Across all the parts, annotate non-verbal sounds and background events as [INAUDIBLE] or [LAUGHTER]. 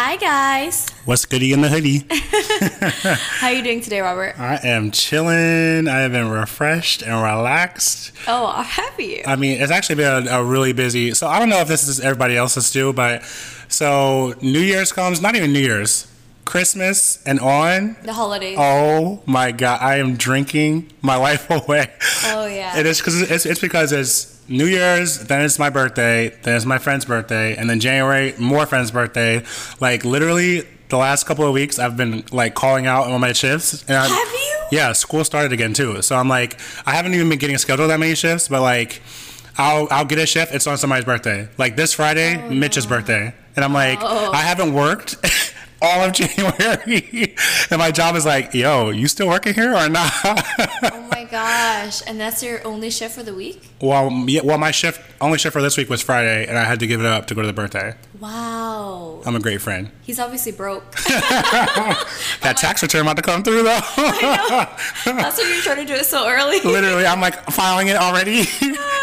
Hi guys. What's goody in the hoodie? [LAUGHS] [LAUGHS] How are you doing today, Robert? I am chilling. I have been refreshed and relaxed. Oh, I'm happy. I mean, it's actually been a, a really busy. So I don't know if this is everybody else's too, but so New Year's comes. Not even New Year's. Christmas and on. The holidays. Oh my God! I am drinking my [LAUGHS] life away. Oh, yeah. It is because it's, it's because it's New Year's, then it's my birthday, then it's my friend's birthday, and then January more friend's birthday. Like literally, the last couple of weeks, I've been like calling out on my shifts. And I'm- Have you? Yeah, school started again too. So I'm like, I haven't even been getting scheduled that many shifts, but like. I'll, I'll get a shift. It's on somebody's birthday. Like this Friday, oh, Mitch's birthday, and I'm like, Oh. I haven't worked [LAUGHS] all of [LAUGHS] January, and my job is like, yo, you still working here or not? Oh my gosh. And that's your only shift for the week? well, yeah, well, my shift only shift for this week was Friday, and I had to give it up to go to the birthday. Wow. I'm a great friend. He's obviously broke. [LAUGHS] That [LAUGHS] tax return about to come through though. [LAUGHS] that's why you're trying to do it so early. Literally, I'm like filing it already.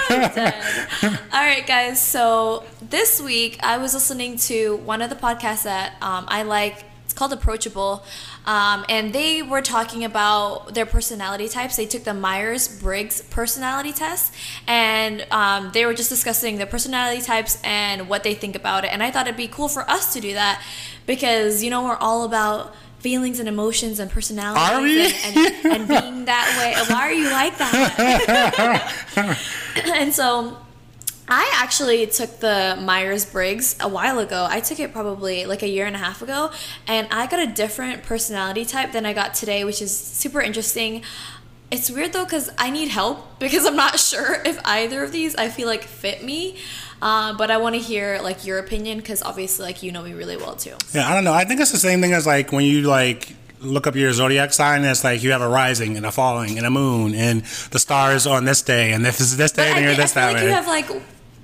Dead. All right, guys. So this week I was listening to one of the podcasts that um, I like. It's called Approachable. Um, and they were talking about their personality types. They took the Myers Briggs personality test, and um, they were just discussing their personality types and what they think about it. And I thought it'd be cool for us to do that because you know we're all about feelings and emotions and personalities And, and, and being that way. Why are you like that? [LAUGHS] [LAUGHS] and so I actually took the Myers Briggs a while ago. I took it probably like a year and a half ago, and I got a different personality type than I got today, which is super interesting. It's weird though because I need help [LAUGHS] because I'm not sure if either of these I feel like fit me. Uh, but I want to hear like your opinion because obviously like you know me really well too. yeah, I don't know. I think it's the same thing as like when you like look up your zodiac sign. and It's like you have a rising and a falling and a moon and the stars on this day, and this it's this day, But then I, you're I this feel that like way. you have like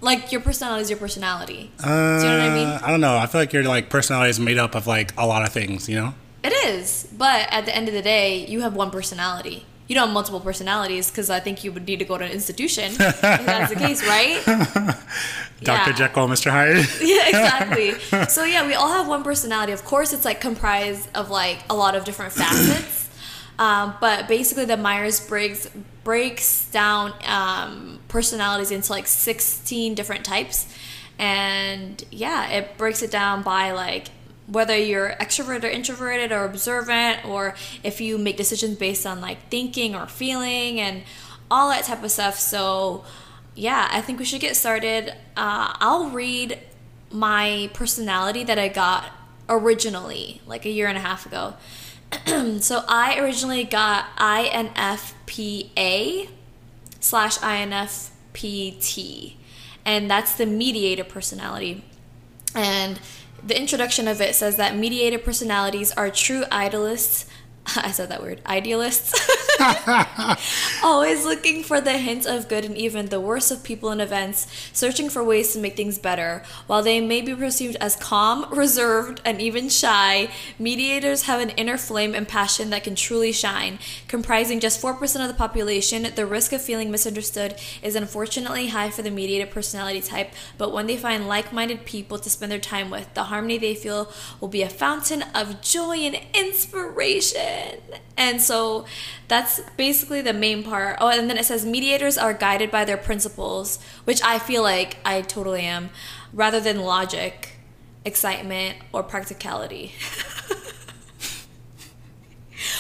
like your personality is your personality. uh, Do you know what I mean? I don't know. I feel like your like personality is made up of like a lot of things. You know. It is, but at the end of the day, you have one personality. You don't have multiple personalities because I think you would need to go to an institution if that's the case, right? [LAUGHS] Dr. Yeah. Jekyll, Mr. Hyde. [LAUGHS] Yeah, exactly. so yeah, we all have one personality. Of course, it's like comprised of like a lot of different facets. [CLEARS THROAT] Um, but basically, the Myers Briggs breaks down um, personalities into like 16 different types. And yeah, it breaks it down by like whether you're extroverted or introverted or observant, or if you make decisions based on like thinking or feeling and all that type of stuff. So yeah, I think we should get started. Uh, I'll read my personality that I got originally, like a year and a half ago. [CLEARS THROAT] so I originally got INFPA slash INFPT, and that's the mediator personality. And the introduction of it says that mediator personalities are true idealists. [LAUGHS] I said that word, idealists. [LAUGHS] Always looking for the hint of good in even the worst of people and events, searching for ways to make things better. While they may be perceived as calm, [LAUGHS] reserved, and even shy, mediators have an inner flame and passion that can truly shine. Comprising just 4% of the population, the risk of feeling misunderstood is unfortunately high for the mediator personality type, but when they find like minded people to spend their time with, the harmony they feel will be a fountain of joy and inspiration. And so that's basically the main part. Oh, and then it says mediators are guided by their principles, which I feel like I totally am, rather than logic, excitement, or practicality. [LAUGHS]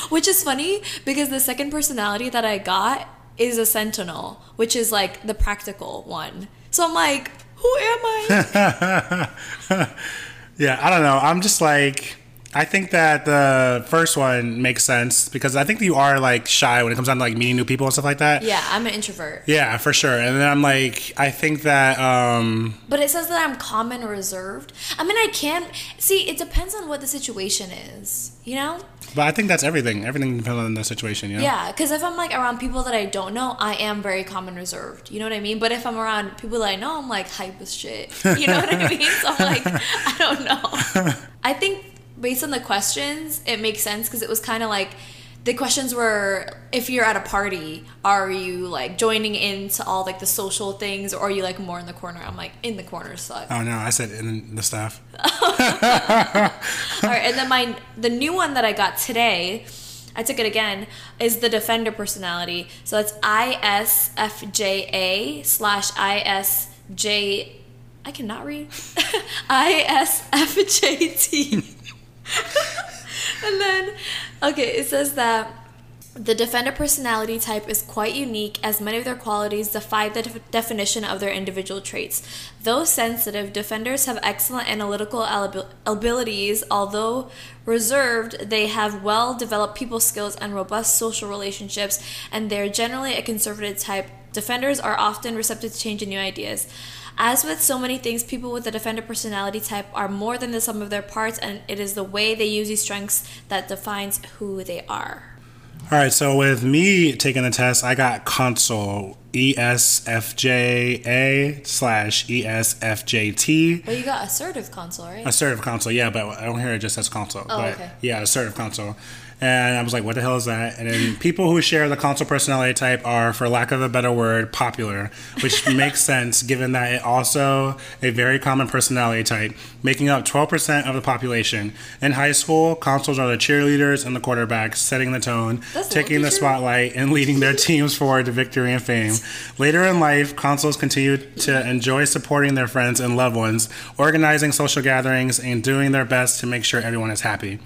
which is funny because the second personality that I got is a sentinel, which is like the practical one. So I'm like, who am I? [LAUGHS] Yeah, I don't know. I'm just like, I think that the first one makes sense because I think you are like shy when it comes down to like meeting new people and stuff like that. yeah, I'm an introvert. Yeah, for sure. And then I'm like, I think that, um, But it says that I'm calm and reserved. I mean, I can't see. It depends on what the situation is, you know. but I think that's everything. Everything depends on the situation, you know? Yeah, because if I'm like around people that I don't know, I am very calm and reserved. You know what I mean? But if I'm around people that I know, I'm like hype as shit. [LAUGHS] You know what I mean? So I'm like, I don't know. [LAUGHS] I think based on the questions, it makes sense because it was kind of like the questions were if you're at a party are you like joining into all like the social things or are you like more in the corner? I'm like in the corner suck Oh no, I said in the staff. [LAUGHS] all right and then my the new one that i got today i took it again is the defender personality. So that's isfja slash isj i cannot read. [LAUGHS] Isfjt [LAUGHS] and then, okay, it says that the defender personality type is quite unique as many of their qualities defy the def- definition of their individual traits. Though sensitive, defenders have excellent analytical ab- abilities. Although reserved, they have well developed people skills and robust social relationships, and they're generally a conservative type. Defenders are often receptive to change and new ideas. As with so many things, people with the defender personality type are more than the sum of their parts, and it is the way they use these strengths that defines who they are. All right, so with me taking the test, I got consul E ESFJA slash E ESFJT. Well, you got assertive consul, right? Assertive consul, yeah, but I don't hear it just as consul. Oh, but okay. yeah, assertive consul. And I was like, what the hell is that? And then people who share the consul personality type are, for lack of a better word, popular, which [LAUGHS] makes sense given that it also a very common personality type, making up 12% of the population. In high school, consuls are the cheerleaders and the quarterbacks, setting the tone, That's taking the spotlight, and leading their teams forward to victory and fame. Later in life, consuls continue to enjoy supporting their friends and loved ones, organizing social gatherings, and doing their best to make sure everyone is happy.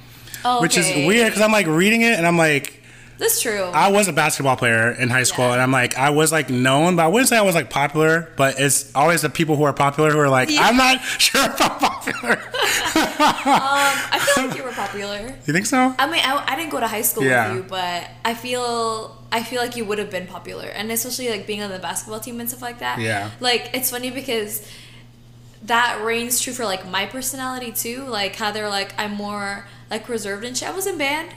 Oh, Which is weird because I'm like reading it and I'm like, That's true. I was a basketball player in high school Yeah. and I'm like, I was like known, but I wouldn't say I was like popular, but it's always the people who are popular who are like, Yeah. I'm not [LAUGHS] sure if I'm popular. [LAUGHS] um, I feel like you were popular. you think so? I mean, I, I didn't go to high school Yeah. with you, but I feel I feel like you would have been popular, and especially like being on the basketball team and stuff like that. Yeah. Like it's funny because that reigns true for like my personality too. Like how they're like I'm more like reserved and shit. I was in band.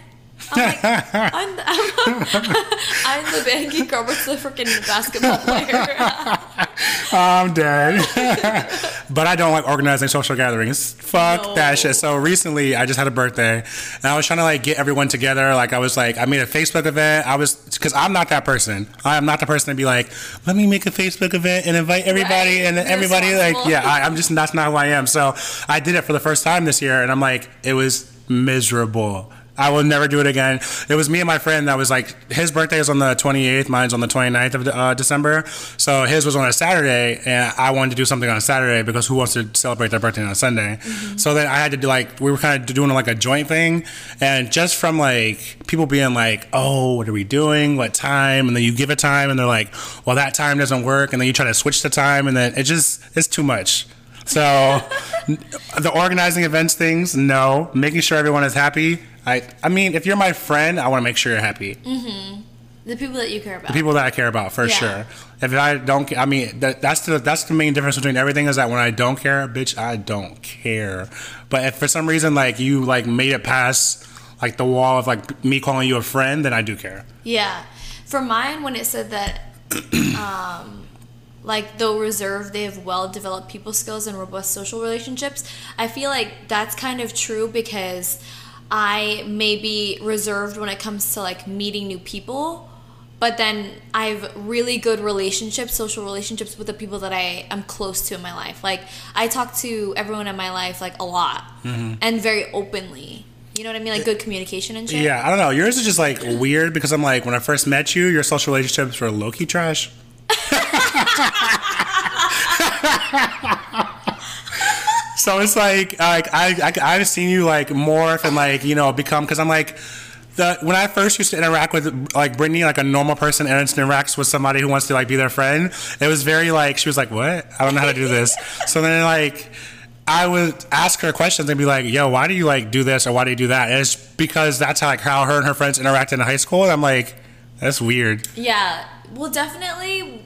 I'm like I'm the, I'm, [LAUGHS] I'm the geek. Robert's the freaking basketball player. [LAUGHS] I'm dead. [LAUGHS] but I don't like organizing social gatherings. Fuck No. that shit. So recently, I just had a birthday, and I was trying to like get everyone together. Like I was like, I made a Facebook event. I was because I'm not that person. I am not the person to be like, let me make a Facebook event and invite everybody, Right. and then everybody like, yeah, I, I'm just that's not who I am. So I did it for the first time this year, and I'm like, it was miserable. I will never do it again. It was me and my friend that was like, his birthday is on the 28th, mine's on the 29th of uh, December. So his was on a Saturday, and I wanted to do something on a Saturday because who wants to celebrate their birthday on a Sunday? So then I had to do like, we were kind of doing like a joint thing. And just from like people being like, oh, what are we doing? What time? And then you give a time, and they're like, well, that time doesn't work. And then you try to switch the time, and then it just, it's too much. So [LAUGHS] the organizing events things, no. Making sure everyone is happy. I I mean, if you're my friend, I want to make sure you're happy. the people that you care about. The people that I care about, for Yeah. sure. If I don't, I mean, that, that's the that's the main difference between everything is that when I don't care, bitch, I don't care. But if for some reason like you like made it past like the wall of like me calling you a friend, then I do care. Yeah. For mine, when it said that, [CLEARS THROAT] um, like, though reserved, they have well developed people skills and robust social relationships, I feel like that's kind of true because I may be reserved when it comes to like meeting new people. But then I have really good relationships, social relationships with the people that I am close to in my life. Like I talk to everyone in my life like a lot mm-hmm. and very openly. You know what I mean? Like good communication and shit. Yeah, I don't know. Yours is just like weird because I'm like when I first met you, your social relationships were low key trash. [LAUGHS] [LAUGHS] so it's like like I, I I've seen you like morph and like you know become because I'm like. The, when I first used to interact with like Brittany, like a normal person and interacts with somebody who wants to like be their friend, it was very like she was like, "What? I don't know how to do this." so then like I would ask her questions and be like, "Yo, why do you like do this or why do you do that?" And it's because that's how like how her and her friends interact in high school. And I'm like, that's weird. Yeah. Well, definitely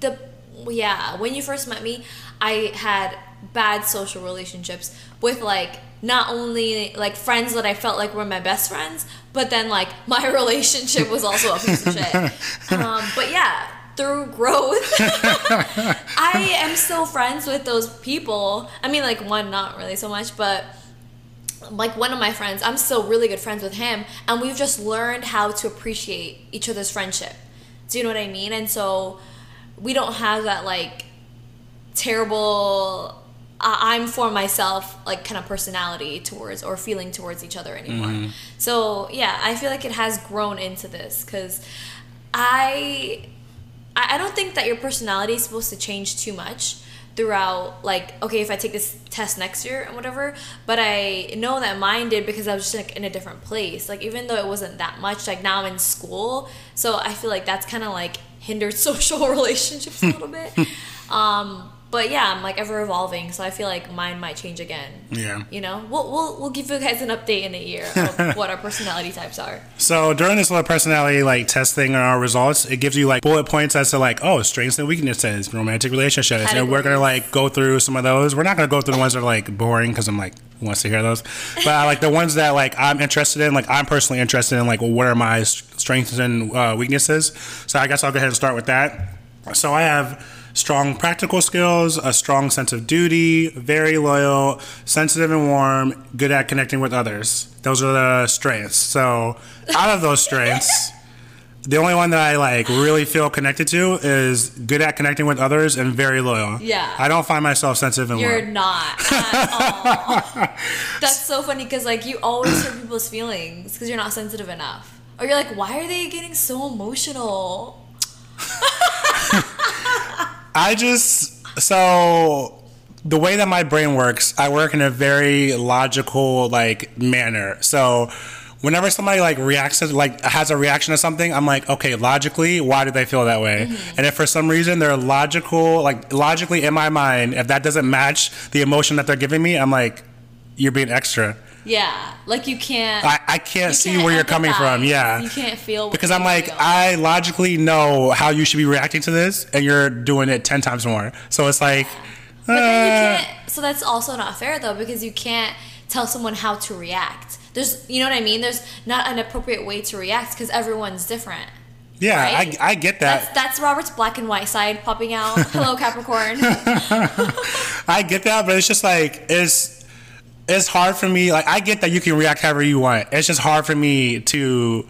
the yeah, when you first met me, I had bad social relationships with like not only like friends that I felt like were my best friends, but then like [LAUGHS] my relationship was also a piece of shit. [LAUGHS] Um, but yeah, through growth, [LAUGHS] I am still friends with those people. I mean, like one, not really so much, but like one of my friends, I'm still really good friends with him, and we've just learned how to appreciate each other's friendship. Do you know what I mean? And so we don't have that like terrible uh, I'm for myself like kind of personality towards or feeling towards each other anymore. Mm-hmm. So yeah, I feel like it has grown into this because I I I don't think that your personality is supposed to change too much throughout like okay if I take this test next year and whatever but I know that mine did because I was just like in a different place like even though it wasn't that much like now I'm in school so I feel like that's kind of like hindered [LAUGHS] social relationships a little bit [LAUGHS] um but yeah, I'm like ever evolving, so I feel like mine might change again. Yeah. You know, we'll we'll, we'll give you guys an update in a year of [LAUGHS] what our personality types are. So during this little personality like testing and our results, it gives you like bullet points as to like oh strengths and weaknesses, romantic relationships, and we're gonna like go through some of those. We're not gonna go through the ones that are like boring because I'm like who wants to hear those, but I like the ones that like I'm interested in. Like I'm personally interested in like well, what are my strengths and uh, weaknesses. So I guess I'll go ahead and start with that. So I have strong practical skills, a strong sense of duty, very loyal, sensitive and warm, good at connecting with others. Those are the strengths. So, out of those strengths, [LAUGHS] the only one that I like really feel connected to is good at connecting with others and very loyal. Yeah. I don't find myself sensitive and warm. You're warm. not at [LAUGHS] all. That's so funny because like you always hurt people's feelings because you're not sensitive enough, or you're like, why are they getting so emotional? [LAUGHS] I just so the way that my brain works, I work in a very logical like manner. So whenever somebody like reacts to like has a reaction to something, I'm like, okay, logically, why do they feel that way? Mm-hmm. And if for some reason they're logical, like logically in my mind, if that doesn't match the emotion that they're giving me, I'm like, you're being extra. Yeah, like you can't. I, I can't you see can't where you're coming from. Yeah. you can't feel because I'm like, feel. I logically know how you should be reacting to this, and you're doing it 10 times more. So it's like, But then you uh, can't. So that's also not fair though, because you can't tell someone how to react. There's, you know what I mean. There's not an appropriate way to react because everyone's different. yeah, right? I, I get that. That's that's Robert's black and white side popping out. [LAUGHS] Hello, Capricorn. [LAUGHS] [LAUGHS] I get that, but it's just like it's it's hard for me. Like I get that you can react however you want. It's just hard for me to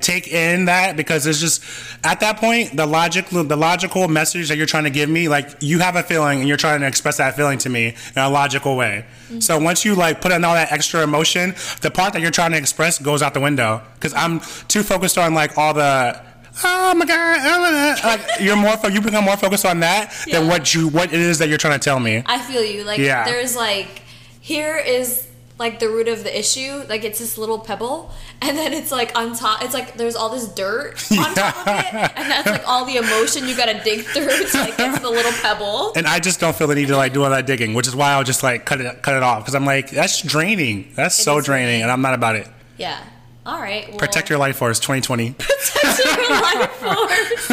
take in that because it's just at that point the logic the logical message that you're trying to give me like you have a feeling and you're trying to express that feeling to me in a logical way mm-hmm. so once you like put in all that extra emotion the part that you're trying to express goes out the window because i'm too focused on like all the oh my god ah, God." like you're more fo- you become more focused on that than what you what it is that you're trying to tell me I feel you. Like Yeah. there's like here is like the root of the issue. Like it's this little pebble, and then it's like on top. It's like there's all this dirt on top of it, [LAUGHS] and that's like all the emotion you gotta dig through to like get to the little pebble. and I just don't feel the need to like do all that digging, which is why I'll just like cut it cut it off because I'm like that's draining. That's It so draining, and I'm not about it. Yeah. All right. Well, Protect your life force, 2020. [LAUGHS] protect your life force.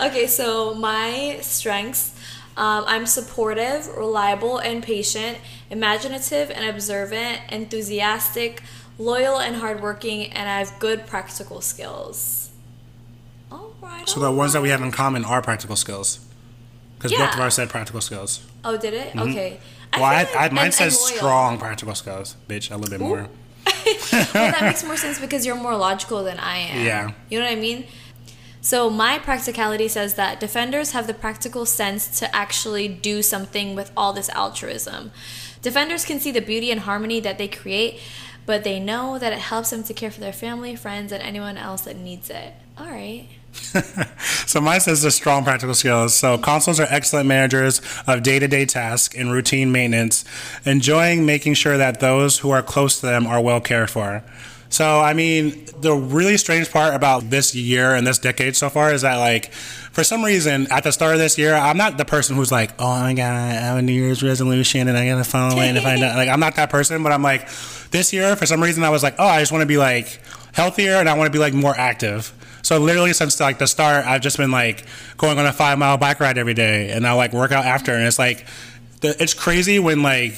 [LAUGHS] okay, so my strengths. Um, I'm supportive, reliable, and patient, imaginative and observant, enthusiastic, loyal and hardworking, and I have good practical skills. All right. So the all ones that we have in common are practical skills, because both of ours said practical skills. Oh, did it? Okay. Well, I, feel I, like- mine and- says and strong practical skills, bitch. A little bit more. [LAUGHS] well, that makes [LAUGHS] more sense because you're more logical than I am. Yeah. You know what I mean? So, my practicality says that defenders have the practical sense to actually do something with all this altruism. Defenders can see the beauty and harmony that they create, but they know that it helps them to care for their family, friends, and anyone else that needs it. All right. [LAUGHS] So mine says the strong practical skills. So consuls are excellent managers of day-to-day tasks and routine maintenance, enjoying making sure that those who are close to them are well cared for. So I mean, the really strange part about this year and this decade so far is that like for some reason at the start of this year, I'm not the person who's like, "Oh my god, I have a New Year's resolution and I got to follow it and if I [LAUGHS] don't like I'm not that person, but I'm like this year for some reason I was like, "Oh, I just want to be like healthier and I want to be like more active." So literally since like the start, I've just been like going on a five mile bike ride every day, and I like work out after, and it's like, the, it's crazy when like,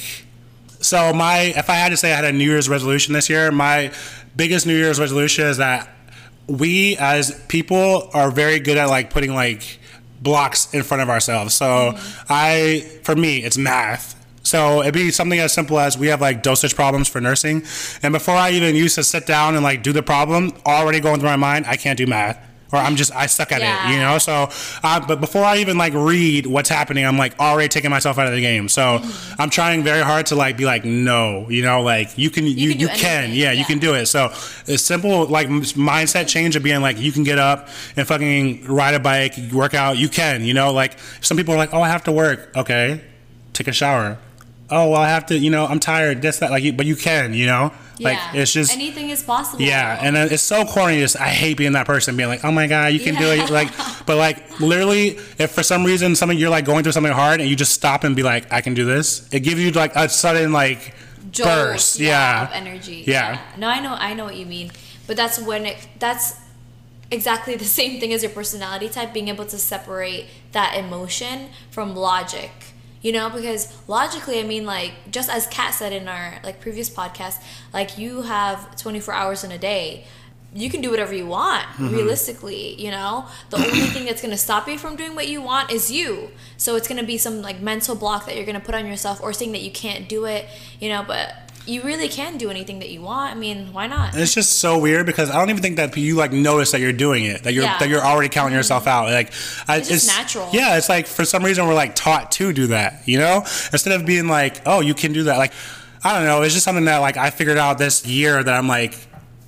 so my if I had to say I had a New Year's resolution this year, my biggest New Year's resolution is that we as people are very good at like putting like blocks in front of ourselves. So mm-hmm. I, for me, it's math. So it'd be something as simple as we have like dosage problems for nursing, and before I even used to sit down and like do the problem, already going through my mind, I can't do math. Or I'm just I suck at it, you know. So, uh, but before I even like read what's happening, I'm like already taking myself out of the game. So I'm trying very hard to like be like, no, you know, like you can, you, can you can, anything, yeah, you can do it. So it's simple, like mindset change of being like, you can get up and fucking ride a bike, work out. You can, you know, like some people are like, oh, I have to work. Okay, take a shower. Oh, well, I have to, you know, I'm tired. This, that, like, you- but you can, you know, like yeah. it's just. anything is possible. Yeah, and then it's so corny. Just I hate being that person, being like, "Oh my god, you can do it!" Like, [LAUGHS] but like literally, if for some reason something you're like going through something hard and you just stop and be like, "I can do this," it gives you like a sudden like jolt, burst. Yeah, of energy. Yeah. No, I know, I know what you mean, but that's when it. That's exactly the same thing as your personality type. Being able to separate that emotion from logic. You know, because logically, I mean, like just as Kat said in our like previous podcast, like you have 24 hours in a day. You can do whatever you want, Mm-hmm. realistically, you know? The only thing that's gonna stop you from doing what you want is you. So it's gonna be some like mental block that you're gonna put on yourself or saying that you can't do it, you know, but you really can do anything that you want. I mean, why not? it's just so weird because I don't even think that you like notice that you're doing it. That you're Yeah. that you're already counting yourself out. Like, I, It's just natural. Yeah, it's like for some reason we're like taught to do that. You know, instead of being like, "Oh, you can do that." Like, I don't know. It's just something that like I figured out this year that I'm like.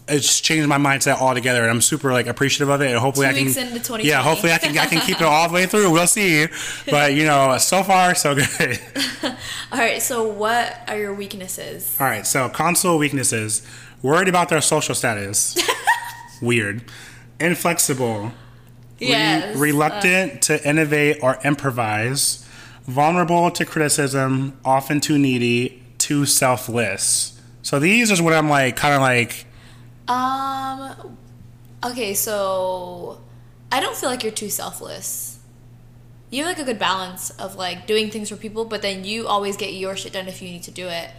It's changed my mindset altogether, and I'm super like appreciative of it. And hopefully, Two I can. Yeah, hopefully I can. I can keep it all the way through. We'll see. But you know, so far so good. [LAUGHS] All right, so what are your weaknesses? All right, so consul weaknesses: worried about their social status, [LAUGHS] weird, inflexible, re- Yes. reluctant to innovate or improvise, vulnerable to criticism, often too needy, too selfless. So these is what I'm like, kind of like. Um, okay, so I don't feel like you're too selfless. You have like a good balance of like doing things for people, but then you always get your shit done if you need to do it.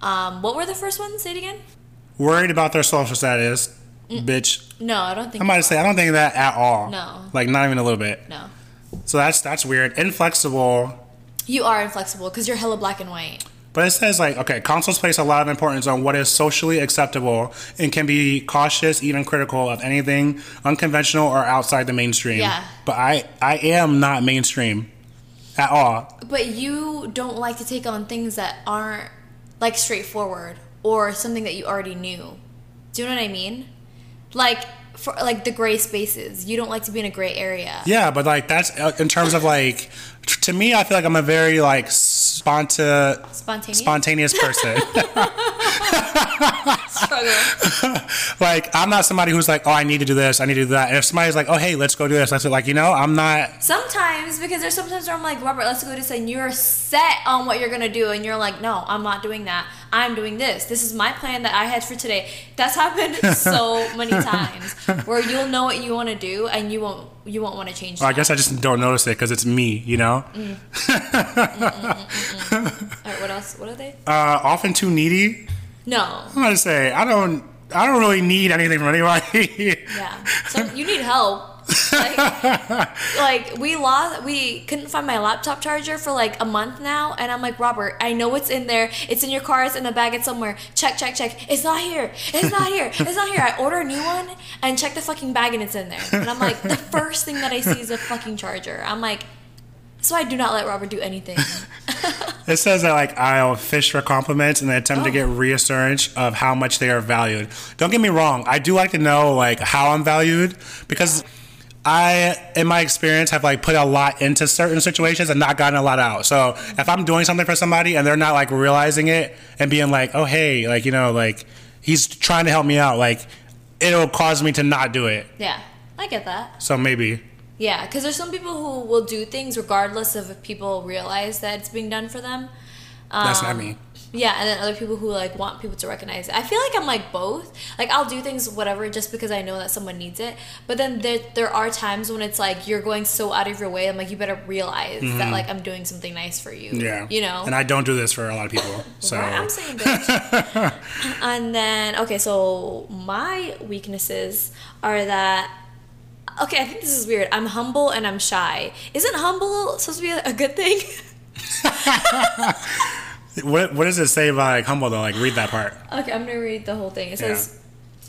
Um, what were the first ones? Say it again. Worried about their social status, bitch. No, I don't think. I'm about to say I don't think that at all. No. like not even a little bit. no, So that's that's weird. Inflexible, you are inflexible because you're hella black and white. But it says like, okay, consuls place a lot of importance on what is socially acceptable and can be cautious, even critical of anything unconventional or outside the mainstream. Yeah. But I, I am not mainstream at all. But you don't like to take on things that aren't like straightforward or something that you already knew. Do you know what I mean? Like for like the gray spaces. You don't like to be in a gray area. Yeah, but like that's uh, in terms of like, to me, I feel like I'm a very like sponta, Spontaneous. spontaneous person. [LAUGHS] Struggle. [LAUGHS] like I'm not somebody who's like, oh, I need to do this, I need to do that. And if somebody's like, oh, hey, let's go do this, I say like, you know, I'm not. Sometimes because there's sometimes where I'm like, Robert, let's go do this, and you're set on what you're gonna do, and you're like, no, I'm not doing that. I'm doing this. This is my plan that I had for today. That's happened [LAUGHS] so many times where you'll know what you want to do, and you won't you won't want to change. Well, I guess I just don't notice it because it's me, you know. Mm. [LAUGHS] Mm, mm, All right, what else? What are they? Uh, often too needy. No. I'm gonna say I don't. I don't really need anything from anybody. [LAUGHS] Yeah. So you need help. Like, [LAUGHS] like we lost we couldn't find my laptop charger for like a month now and I'm like Robert I know it's in there. It's in your car. It's in the bag. It's somewhere. Check check check. It's not here. It's not here. It's not here. I order a new one and check the fucking bag and it's in there. And I'm like the first thing that I see is a fucking charger. I'm like so I do not let Robert do anything. [LAUGHS] It says that like I'll fish for compliments in an attempt to Oh. get reassurance of how much they are valued. Don't get me wrong. I do like to know like how I'm valued because I, in my experience, have like put a lot into certain situations and not gotten a lot out. So if I'm doing something for somebody and they're not like realizing it and being like, oh hey, like you know, like he's trying to help me out, like it'll cause me to not do it. yeah I get that So maybe. Yeah, because there's some people who will do things regardless of if people realize that it's being done for them. Um, That's not me. Yeah, and then other people who like want people to recognize it. I feel like I'm like both. Like I'll do things whatever just because I know that someone needs it. But then there there are times when it's like you're going so out of your way. I'm like you better realize that like I'm doing something nice for you. Mm-hmm. Yeah. You know. And I don't do this for a lot of people. [LAUGHS] So Right, I'm saying bitch. [LAUGHS] and then okay, so my weaknesses are that okay, I think this is weird. I'm humble and I'm shy. Isn't humble supposed to be a good thing? [LAUGHS] What what does it say about like humble though? Like read that part. Okay, I'm gonna read the whole thing. It says,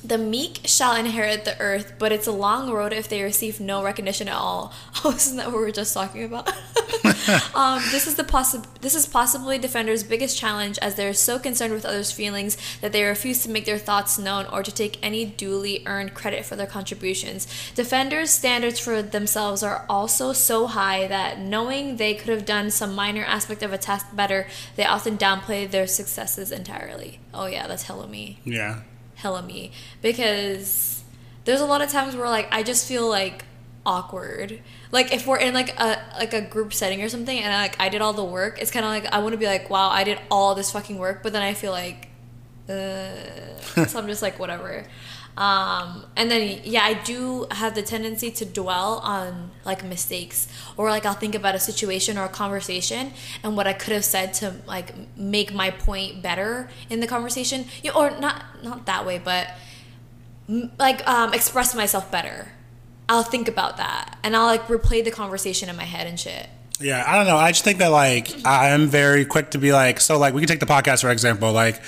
"The meek shall inherit the earth, but it's a long road if they receive no recognition at all." [LAUGHS] Oh, isn't that what we were just talking about? [LAUGHS] um, this is the possi- This is possibly defenders' biggest challenge, as they are so concerned with others' feelings that they refuse to make their thoughts known or to take any duly earned credit for their contributions. Defenders' standards for themselves are also so high that knowing they could have done some minor aspect of a task better, they often downplay their successes entirely. Oh yeah, that's hello me Yeah. Hella me because there's a lot of times where like I just feel like awkward. Like if we're in like a like a group setting or something and like I did all the work, it's kind of like I want to be like, wow, I did all this fucking work, but then I feel like, uh, [LAUGHS] so I'm just like whatever. Um, and then yeah, I do have the tendency to dwell on like mistakes or like I'll think about a situation or a conversation and what I could have said to like make my point better in the conversation. You or not not that way, but like um, express myself better. I'll think about that and I'll like replay the conversation in my head and shit. Yeah, I don't know. I just think that like I am very quick to be like, so like we can take the podcast for example, like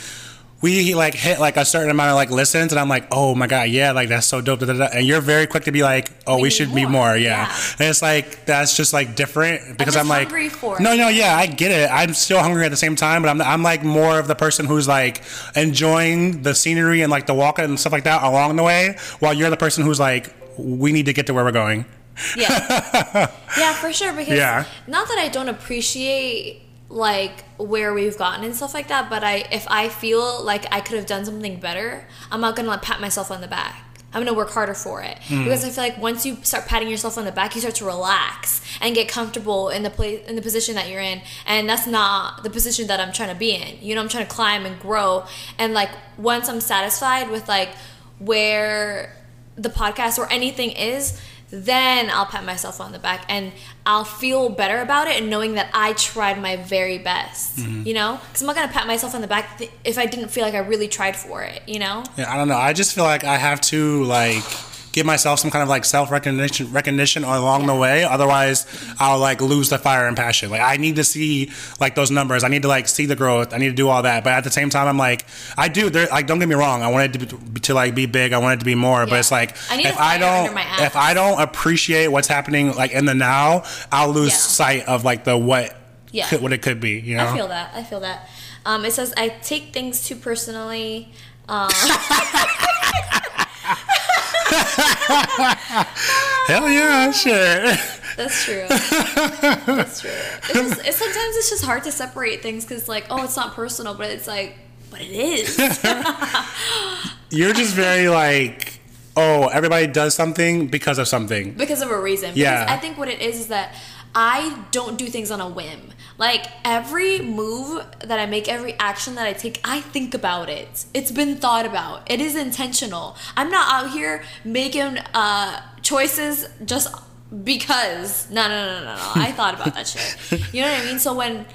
we like hit like a certain amount of like listens, and I'm like, oh my god, yeah, like that's so dope. da, da, da. And you're very quick to be like, oh, we, need should be more. more, yeah. Yeah. And it's like that's just like different because just I'm like, hungry for it. no, no, yeah, I get it. I'm still hungry at the same time, but I'm I'm like more of the person who's like enjoying the scenery and like the walk and stuff like that along the way, while you're the person who's like, we need to get to where we're going. Yeah. [LAUGHS] yeah, for sure. Because Yeah. not that I don't appreciate like where we've gotten and stuff like that, but I if I feel like I could have done something better, I'm not gonna like pat myself on the back. I'm gonna work harder for it hmm. because I feel like once you start patting yourself on the back, you start to relax and get comfortable in the place in the position that you're in, and that's not the position that I'm trying to be in. You know, I'm trying to climb and grow, and like once I'm satisfied with like where the podcast or anything is, then I'll pat myself on the back and I'll feel better about it and knowing that I tried my very best, mm-hmm. you know? Because I'm not going to pat myself on the back th- if I didn't feel like I really tried for it, you know? Yeah, I don't know. I just feel like I have to like give myself some kind of like self recognition recognition along the way. Otherwise, I'll like lose the fire and passion. Like I need to see like those numbers. I need to like see the growth. I need to do all that. But at the same time, I'm like, I do. There, like, don't get me wrong. I want it to, be, to like be big. I want it to be more. But it's like I if I don't if I don't appreciate what's happening like in the now, I'll lose Yeah. sight of like the what Yeah. could, what it could be. You know. I feel that. I feel that. Um, it says, I take things too personally. Um, [LAUGHS] [LAUGHS] [LAUGHS] Hell yeah, sure. that's true. that's true. It's just, it's, sometimes it's just hard to separate things because, like, oh, it's not personal, but it's like, but it is. [LAUGHS] You're just very like, oh, everybody does something because of something. because of a reason. Because Yeah. I think what it is is that I don't do things on a whim. Like every move that I make, every action that I take, I think about it. It's been thought about. It is intentional. I'm not out here making uh, choices just because. No, no, no, no, no. I thought about that shit. [LAUGHS] You know what I mean? So when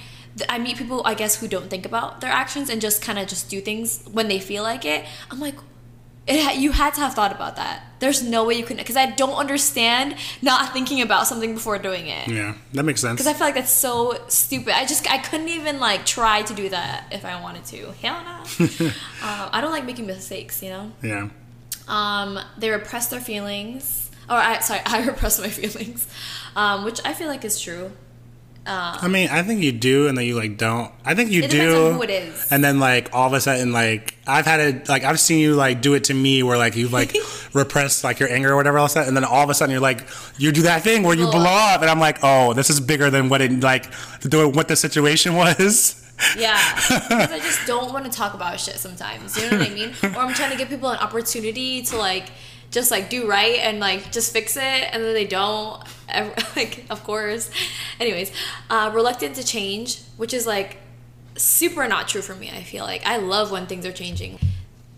I meet people, I guess, who don't think about their actions and just kind of just do things when they feel like it, I'm like, it you had to have thought about that. There's no way you can because I don't understand not thinking about something before doing it. Yeah, that makes sense. Because I feel like that's so stupid. I just I couldn't even like try to do that if I wanted to. Hell no. [LAUGHS] uh, I don't like making mistakes. You know. yeah. Um, they repress their feelings. Or I sorry, [LAUGHS] I repress my feelings, um, which I feel like is true. Um, I mean, I think you do, and then you like don't. I think you do. who it is. And then like all of a sudden, like I've had it. Like I've seen you like do it to me, where like you like [LAUGHS] repress like your anger or whatever else, and then all of a sudden you're like you do that thing where you Blow blow up. up, and I'm like, oh, this is bigger than what it like the what the situation [LAUGHS] was. Yeah, because I [LAUGHS] just don't want to talk about shit sometimes. You know what I mean? Or I'm trying to give people an opportunity to like just like do right and like just fix it, and then they don't. [LAUGHS] Like, of course. Anyways, uh, reluctant to change, which is like super not true for me. I feel like I love when things are changing.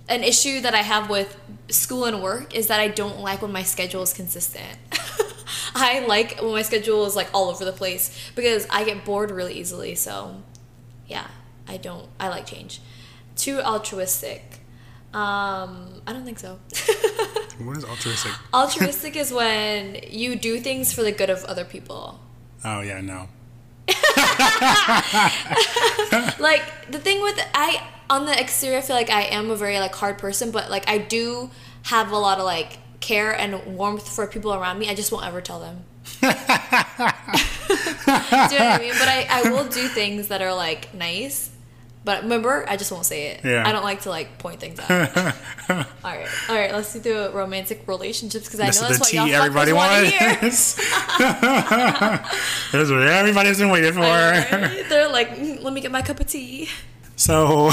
An issue that I have with school and work is that I don't like when my schedule is consistent. [LAUGHS] I like when my schedule is like all over the place because I get bored really easily. So, yeah, I don't. I like change. Too altruistic. Um, I don't think so. [LAUGHS] What is altruistic? altruistic is when you do things for the good of other people. Oh yeah, no. [LAUGHS] like the thing with I on the exterior, I feel like I am a very like hard person, but like I do have a lot of like care and warmth for people around me. I just won't ever tell them. [LAUGHS] do you know what I mean? But I, I will do things that are like nice. But remember, I just won't say it. Yeah. I don't like to like point things out. [LAUGHS] all right, all right. Let's do the romantic relationships because I This know that's what y'all everybody fuckers want to hear. [LAUGHS] [LAUGHS] wants. That's what everybody's been waiting for. Right? They're like, "Mm, let me get my cup of tea. So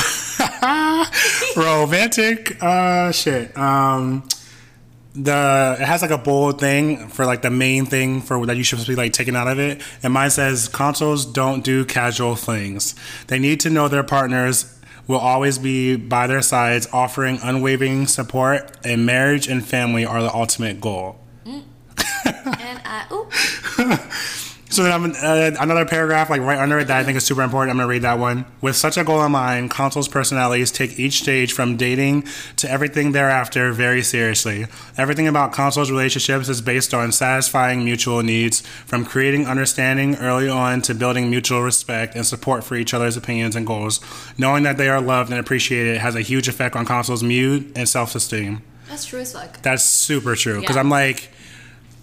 romantic uh shit. Um the it has like a bold thing for like the main thing for that you should be like taken out of it. And mine says consuls don't do casual things. They need to know their partners will always be by their sides, offering unwavering support, and marriage and family are the ultimate goal. Mm. And I, [LAUGHS] So then I'm, uh, another paragraph, like right under it, that I think is super important. I'm gonna read that one. With such a goal in mind, Consul's personalities take each stage from dating to everything thereafter very seriously. Everything about Consul's relationships is based on satisfying mutual needs, from creating understanding early on to building mutual respect and support for each other's opinions and goals. Knowing that they are loved and appreciated has a huge effect on Consul's mood and self-esteem. that's true as fuck. That's super true because Yeah. I'm like,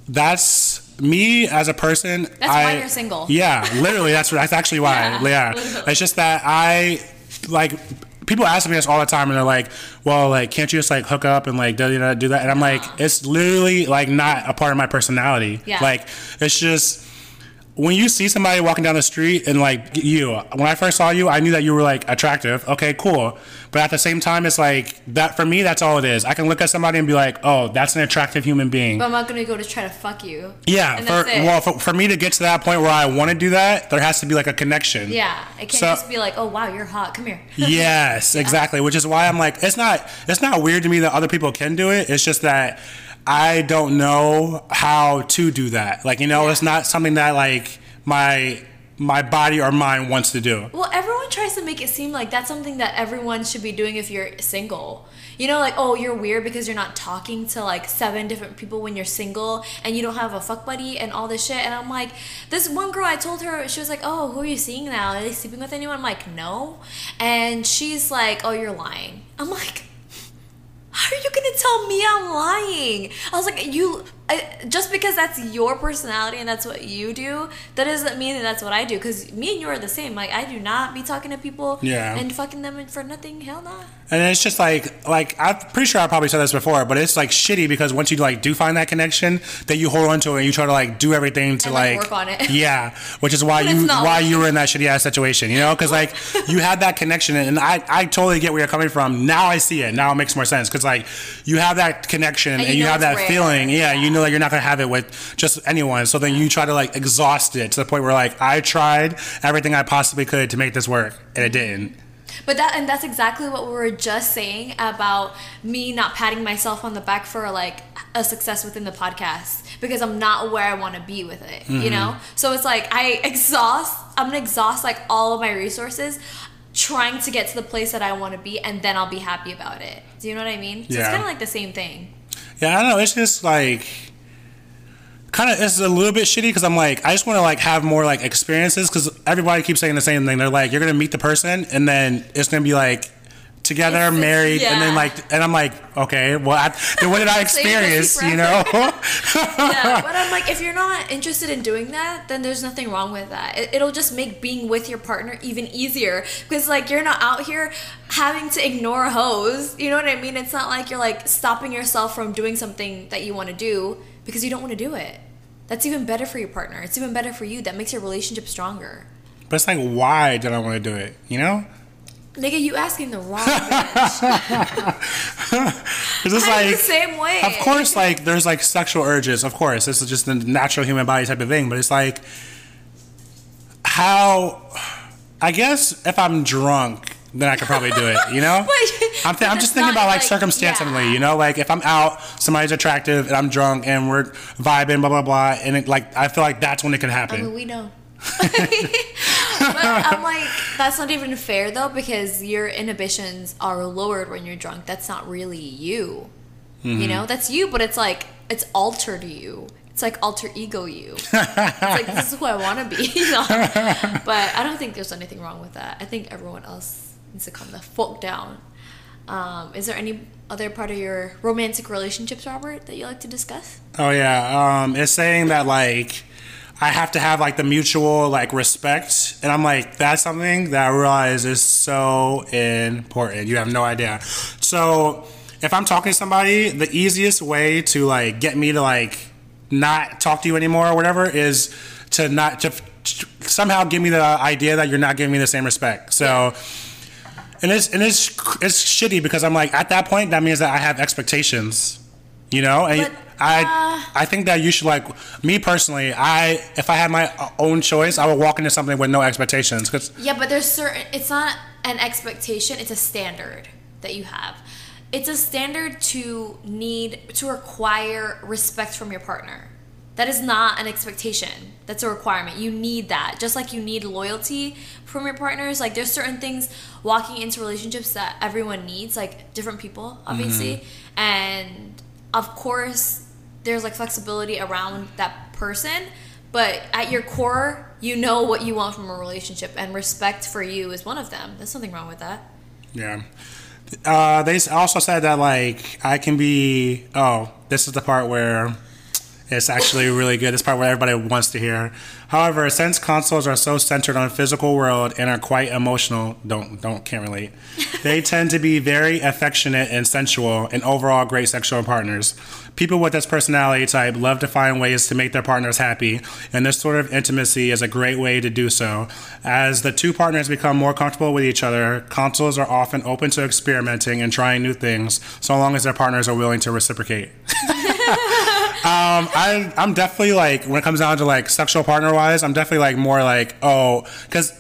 that's me as a person. That's I, why you're single. Yeah, literally, that's that's actually why. Yeah, Yeah, it's just that I like. People ask me this all the time, and they're like, "Well, like, can't you just like hook up and like do that?" Do that? And I'm like, it's literally like not a part of my personality. Yeah. Like, it's just when you see somebody walking down the street and like you, when I first saw you, I knew that you were like attractive. Okay, cool. But at the same time, it's like that for me. That's all it is. I can look at somebody and be like, "Oh, that's an attractive human being." But I'm not gonna go to try to fuck you. yeah. For, well, for, for me to get to that point where I want to do that, there has to be like a connection. Yeah, it can't So- just be like, oh wow, you're hot. Come here. [LAUGHS] yes, exactly. Which is why I'm like, it's not it's not weird to me that other people can do it. It's just that I don't know how to do that. Like, you know, Yeah. it's not something that like my my body or mind wants to do. Well, everyone tries to make it seem like that's something that everyone should be doing if you're single. You know, like, oh, you're weird because you're not talking to like seven different people when you're single and you don't have a fuck buddy and all this shit. And I'm like, this one girl, I told her, she was like, oh, who are you seeing now? Are they sleeping with anyone? I'm like, no. And she's like, oh, you're lying. I'm like, how are you gonna tell me I'm lying? I was like, you I, just because that's your personality and that's what you do, that doesn't mean that that's what I do. Because me and you are the same. Like I do not be talking to people Yeah. and fucking them for nothing. Hell no. And it's just like, like I'm pretty sure I probably said this before, but it's like shitty because once you like do find that connection, that you hold on to it and you try to like do everything to And, like, like, work on it. [LAUGHS] Yeah, which is why you why you were in that shitty ass situation, you know? Because like [LAUGHS] you had that connection, and I I totally get where you're coming from. Now I see it. Now it makes more sense because like you have that connection and, you you, have that rare. feeling. Yeah, Yeah. you know that you're not gonna have it with just anyone. So then you try to like exhaust it to the point where like I tried everything I possibly could to make this work, and it didn't. But that and that's exactly what we were just saying about me not patting myself on the back for like a success within the podcast because I'm not where I want to be with it, Mm-hmm. you know? So it's like I exhaust I'm going to exhaust like all of my resources trying to get to the place that I want to be and then I'll be happy about it. Do you know what I mean? So it's kind of like the same thing. Yeah, I don't know. It's just like kind of it's a little bit shitty because I'm like I just want to like have more like experiences because everybody keeps saying the same thing. They're like you're gonna meet the person and then it's gonna be like together, It's- it's- married, and then like and I'm like okay, well I, then what did I [LAUGHS] experience? You know? [LAUGHS] [LAUGHS] yeah, but I'm like, if you're not interested in doing that, then there's nothing wrong with that. It, it'll just make being with your partner even easier because, like, you're not out here having to ignore hoes. You know what I mean? It's not like you're like stopping yourself from doing something that you want to do because you don't want to do it. That's even better for your partner. It's even better for you. That makes your relationship stronger. but it's like why did I want to do it? You know? Nigga, you asking the wrong bitch. [LAUGHS] It's I'm like the same way. Of course, like there's like sexual urges. Of course, this is just the natural human body type of thing. But it's like how I guess if I'm drunk, then I could probably do it. You know. [LAUGHS] But- I'm, th- I'm just thinking about like, like, circumstantially, yeah. you know, like if I'm out, somebody's attractive, and I'm drunk, and we're vibing, blah blah blah, and it, like I feel like that's when it could I happen. mean, we know. [LAUGHS] but I'm like, that's not even fair though, because your inhibitions are lowered when you're drunk. That's not really you. You know, that's you, but it's like it's altered you. it's like alter ego you. [LAUGHS] it's like this is who I want to be. [LAUGHS] You know? But I don't think there's anything wrong with that. I think everyone else needs to calm the fuck down. Um, is there any other part of your romantic relationships, Robert, that you like to discuss? Oh yeah, um, it's saying that like I have to have like the mutual like respect, and I'm like that's something that I realize is so important. You have no idea. So if I'm talking to somebody, the easiest way to like get me to like not talk to you anymore or whatever is to not to somehow give me the idea that you're not giving me the same respect. So. And it's and it's it's shitty because I'm like at that point that means that I have expectations, you know, and But, I uh, I think that you should like me personally. I if I had my own choice, I would walk into something with no expectations because Yeah, but there's certain. It's not an expectation. It's a standard that you have. It's a standard to need to require respect from your partner. That is not an expectation. That's a requirement. You need that. Just like you need loyalty from your partners. Like there's certain things walking into relationships that everyone needs, like different people, obviously. And of course, there's like flexibility around that person. But at your core, you know what you want from a relationship, and respect for you is one of them. There's nothing wrong with that. Yeah. Uh, they also said that like I can be. Oh, this is the part where it's actually really good. This part where everybody wants to hear. However, since consuls are so centered on physical world and are quite emotional, don't don't can't relate. They [LAUGHS] tend to be very affectionate and sensual, and overall great sexual partners. People with this personality type love to find ways to make their partners happy, and this sort of intimacy is a great way to do so. As the two partners become more comfortable with each other, consuls are often open to experimenting and trying new things, so long as their partners are willing to reciprocate. [LAUGHS] [LAUGHS] Um, I I'm definitely like when it comes down to like sexual partner wise, I'm definitely like more like oh, because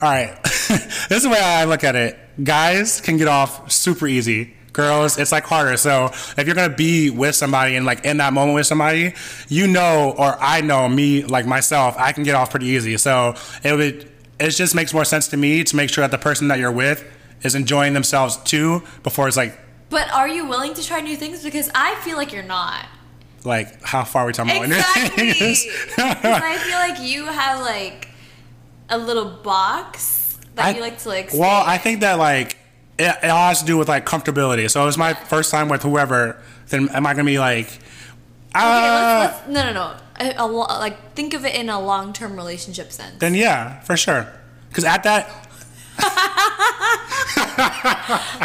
all right, [LAUGHS] this is the way I look at it. Guys can get off super easy. Girls, it's like harder. So if you're gonna be with somebody and like in that moment with somebody, you know, or I know me like myself, I can get off pretty easy. So it would it just makes more sense to me to make sure that the person that you're with is enjoying themselves too before it's like But are you willing to try new things? Because I feel like you're not. Like how far are we talking about? Exactly. [LAUGHS] [LAUGHS] I feel like you have like a little box that I- you like to like. Well, stay I think that like it, it all has to do with like comfortability. So it's was my first time with whoever. Then am I gonna be like, Okay, uh, let's, let's, no, no, no. A, a, like think of it in a long-term relationship sense. then yeah, for sure. Because at that [LAUGHS]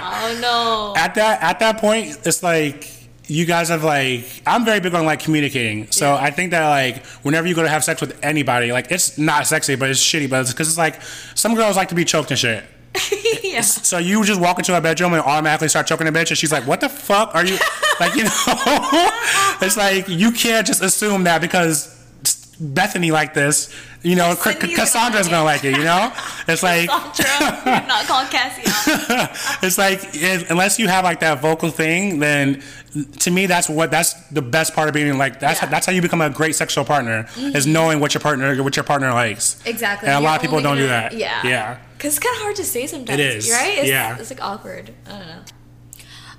oh no. at that at that point, it's like you guys have like I'm very big on like communicating. So Yeah. I think that like whenever you go to have sex with anybody, like it's not sexy, but it's shitty. But it's because it's like some girls like to be choked and shit. [LAUGHS] yeah. So you just walk into a bedroom and automatically start choking a bitch, and she's like, "What the fuck are you?" [LAUGHS] like you know, [LAUGHS] it's like you can't just assume that because Bethany like this, you know, Ca- Cassandra's gonna gonna like it. You know, it's like [LAUGHS] not call Cassie [LAUGHS] it's like it, unless you have like that vocal thing, then to me that's what that's the best part of being like that's Yeah. Mm-hmm. that's how you become a great sexual partner is knowing what your partner what your partner likes. Exactly. And a lot You're of people don't do gonna- that. Yeah. Yeah. Because it's kind of hard to say sometimes. It is, Right? It's, yeah. It's like awkward. I don't know.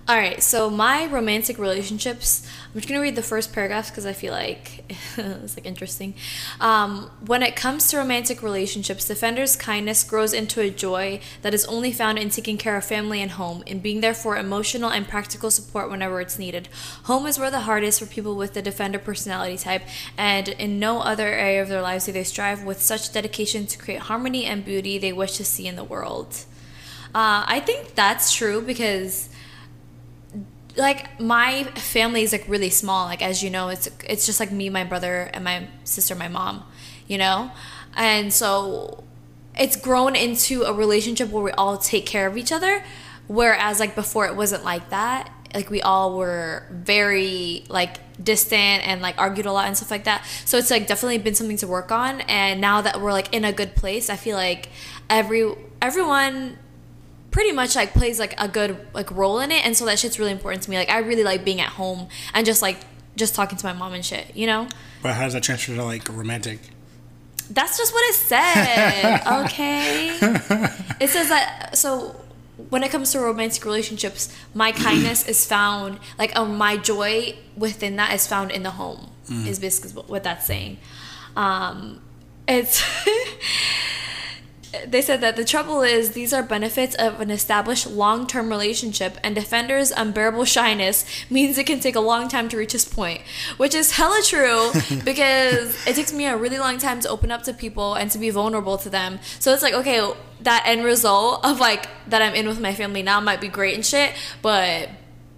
All right. So my romantic relationships. I'm just gonna read the first paragraphs because I feel like [LAUGHS] it's like interesting. Um, when it comes to romantic relationships, Defender's kindness grows into a joy that is only found in taking care of family and home, in being there for emotional and practical support whenever it's needed. Home is where the heart is for people with the Defender personality type, and in no other area of their lives do they strive with such dedication to create harmony and beauty they wish to see in the world. Uh, I think that's true because like my family is like really small. Like as you know it's it's just like me my brother and my sister my mom you know? And so it's grown into a relationship where we all take care of each other. Whereas like before it wasn't like that. Like we all were very like distant and like argued a lot and stuff like that. So it's like definitely been something to work on. And now that we're like in a good place i feel like every everyone pretty much like plays like a good like role in it and so that shit's really important to me like i really like being at home and just like just talking to my mom and shit you know But how does that transfer to like romantic? that's just what it said [LAUGHS] okay it says that so when it comes to romantic relationships my kindness is found like um, my joy within that is found in the home is basically what that's saying. Um, it's [LAUGHS] they said that the trouble is these are benefits of an established long-term relationship and defender's unbearable shyness means it can take a long time to reach this point which is hella true [LAUGHS] because it takes me a really long time to open up to people and to be vulnerable to them. So it's like okay that end result of like that i'm in with my family now might be great and shit but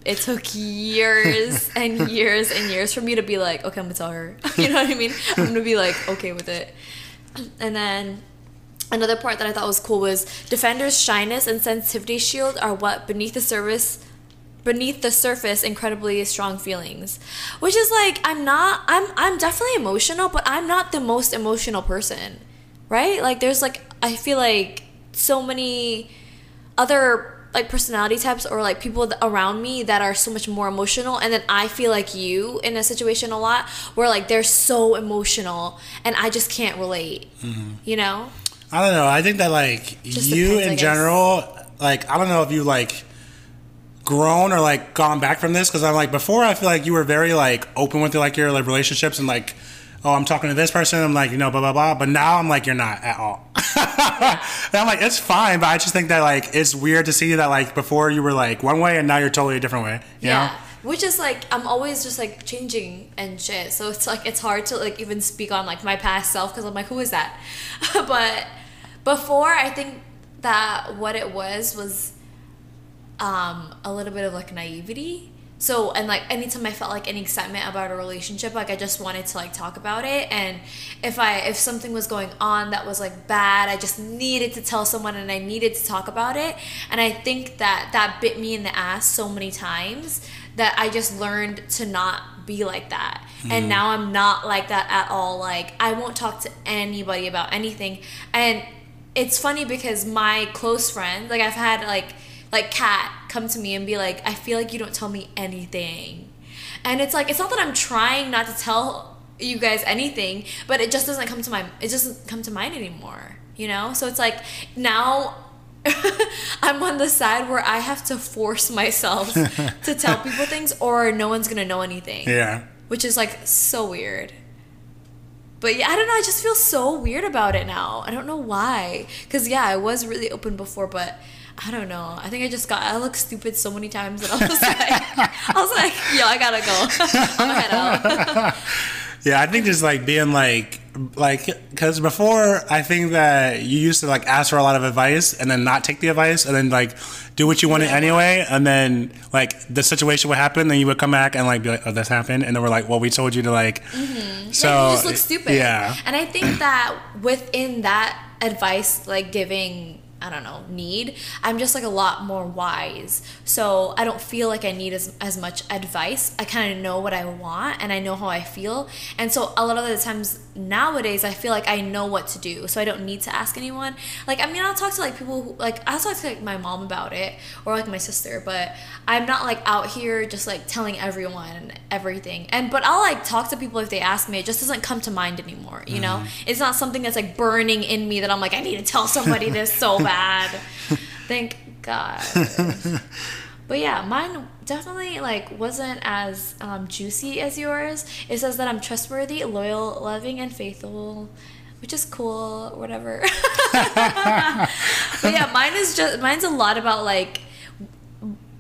it took years [LAUGHS] and years and years for me to be like okay i'm gonna tell her. [LAUGHS] You know what i mean? I'm gonna be like okay with it. And then Another part that I thought was cool was Defender's shyness and sensitivity shield are what beneath the surface beneath the surface incredibly strong feelings. Which is like I'm not I'm I'm definitely emotional, but I'm not the most emotional person. Right? Like there's like I feel like so many other like personality types or like people around me that are so much more emotional and then I feel like you in a situation a lot where like they're so emotional and I just can't relate. Mm-hmm. You know? I don't know. I think that like Just you depends, in general, like I don't know if you like grown or like gone back from this because I'm like before I feel like you were very like open with like your like relationships and like oh I'm talking to this person I'm like you know blah blah blah but now I'm like you're not at all and [LAUGHS] I'm like it's fine but I just think that like it's weird to see that like before you were like one way and now you're totally a different way yeah know? which is like I'm always just like changing and shit so it's like it's hard to like even speak on like my past self because I'm like who is that [LAUGHS] but before, I think that what it was was um, a little bit of like naivety. So and like anytime I felt like any excitement about a relationship, like I just wanted to like talk about it. And if I if something was going on that was like bad, I just needed to tell someone and I needed to talk about it. And I think that that bit me in the ass so many times that I just learned to not be like that. Mm. And now I'm not like that at all. Like I won't talk to anybody about anything. And it's funny because my close friends, like I've had like like Kat come to me and be like, I feel like you don't tell me anything. And it's like it's not that I'm trying not to tell you guys anything, but it just doesn't come to my it doesn't come to mind anymore. You know? So it's like now [LAUGHS] I'm on the side where I have to force myself [LAUGHS] to tell people things or no one's gonna know anything. Yeah. Which is like so weird. But yeah, I don't know. I just feel so weird about it now. I don't know why. Cause yeah, I was really open before, but I don't know. I think I just got I look stupid so many times that I was [LAUGHS] like, I was like, yo, I gotta go. [LAUGHS] I'm head out. [LAUGHS] yeah, I think just like being like like because before I think that you used to like ask for a lot of advice and then not take the advice and then like do what you wanted yeah. anyway and then like the situation would happen then you would come back and like be like oh this happened and then we're like well we told you to like mm-hmm. so yeah, you just look stupid yeah and I think that within that advice like giving I don't know, need. I'm just like a lot more wise. So I don't feel like I need as, as much advice. I kind of know what I want and I know how I feel. And so a lot of the times nowadays, I feel like I know what to do. So I don't need to ask anyone. Like, I mean, I'll talk to like people who, like, I'll talk to like my mom about it or like my sister, but I'm not like out here just like telling everyone everything. And, but I'll like talk to people if they ask me. It just doesn't come to mind anymore, you mm-hmm. know? It's not something that's like burning in me that I'm like, I need to tell somebody this so bad [LAUGHS] bad. [LAUGHS] Thank God. [LAUGHS] but yeah, mine definitely like wasn't as um, juicy as yours. It says that I'm trustworthy, loyal, loving, and faithful which is cool, whatever. [LAUGHS] but yeah, mine is just mine's a lot about like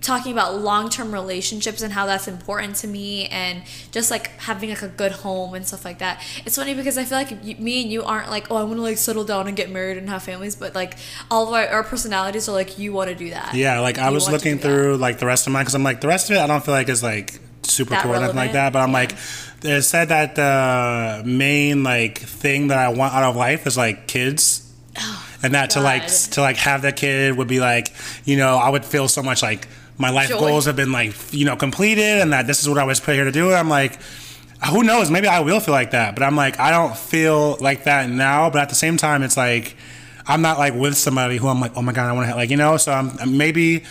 talking about long-term relationships and how that's important to me and just like having like a good home and stuff like that it's funny because i feel like you, me and you aren't like oh i want to like settle down and get married and have families but like all of our, our personalities are like you want to do that yeah like i was looking through that. like the rest of mine because i'm like the rest of it i don't feel like is like super that cool or anything like that but i'm yeah. like it said that the main like thing that i want out of life is like kids oh, and that God. to like to like have that kid would be like you know i would feel so much like my life Joy. goals have been like you know completed and that this is what I was put here to do. I'm like, who knows? Maybe I will feel like that, but I'm like, I don't feel like that now. But at the same time, it's like I'm not like with somebody who I'm like, oh my god, I want to like you know. So I'm maybe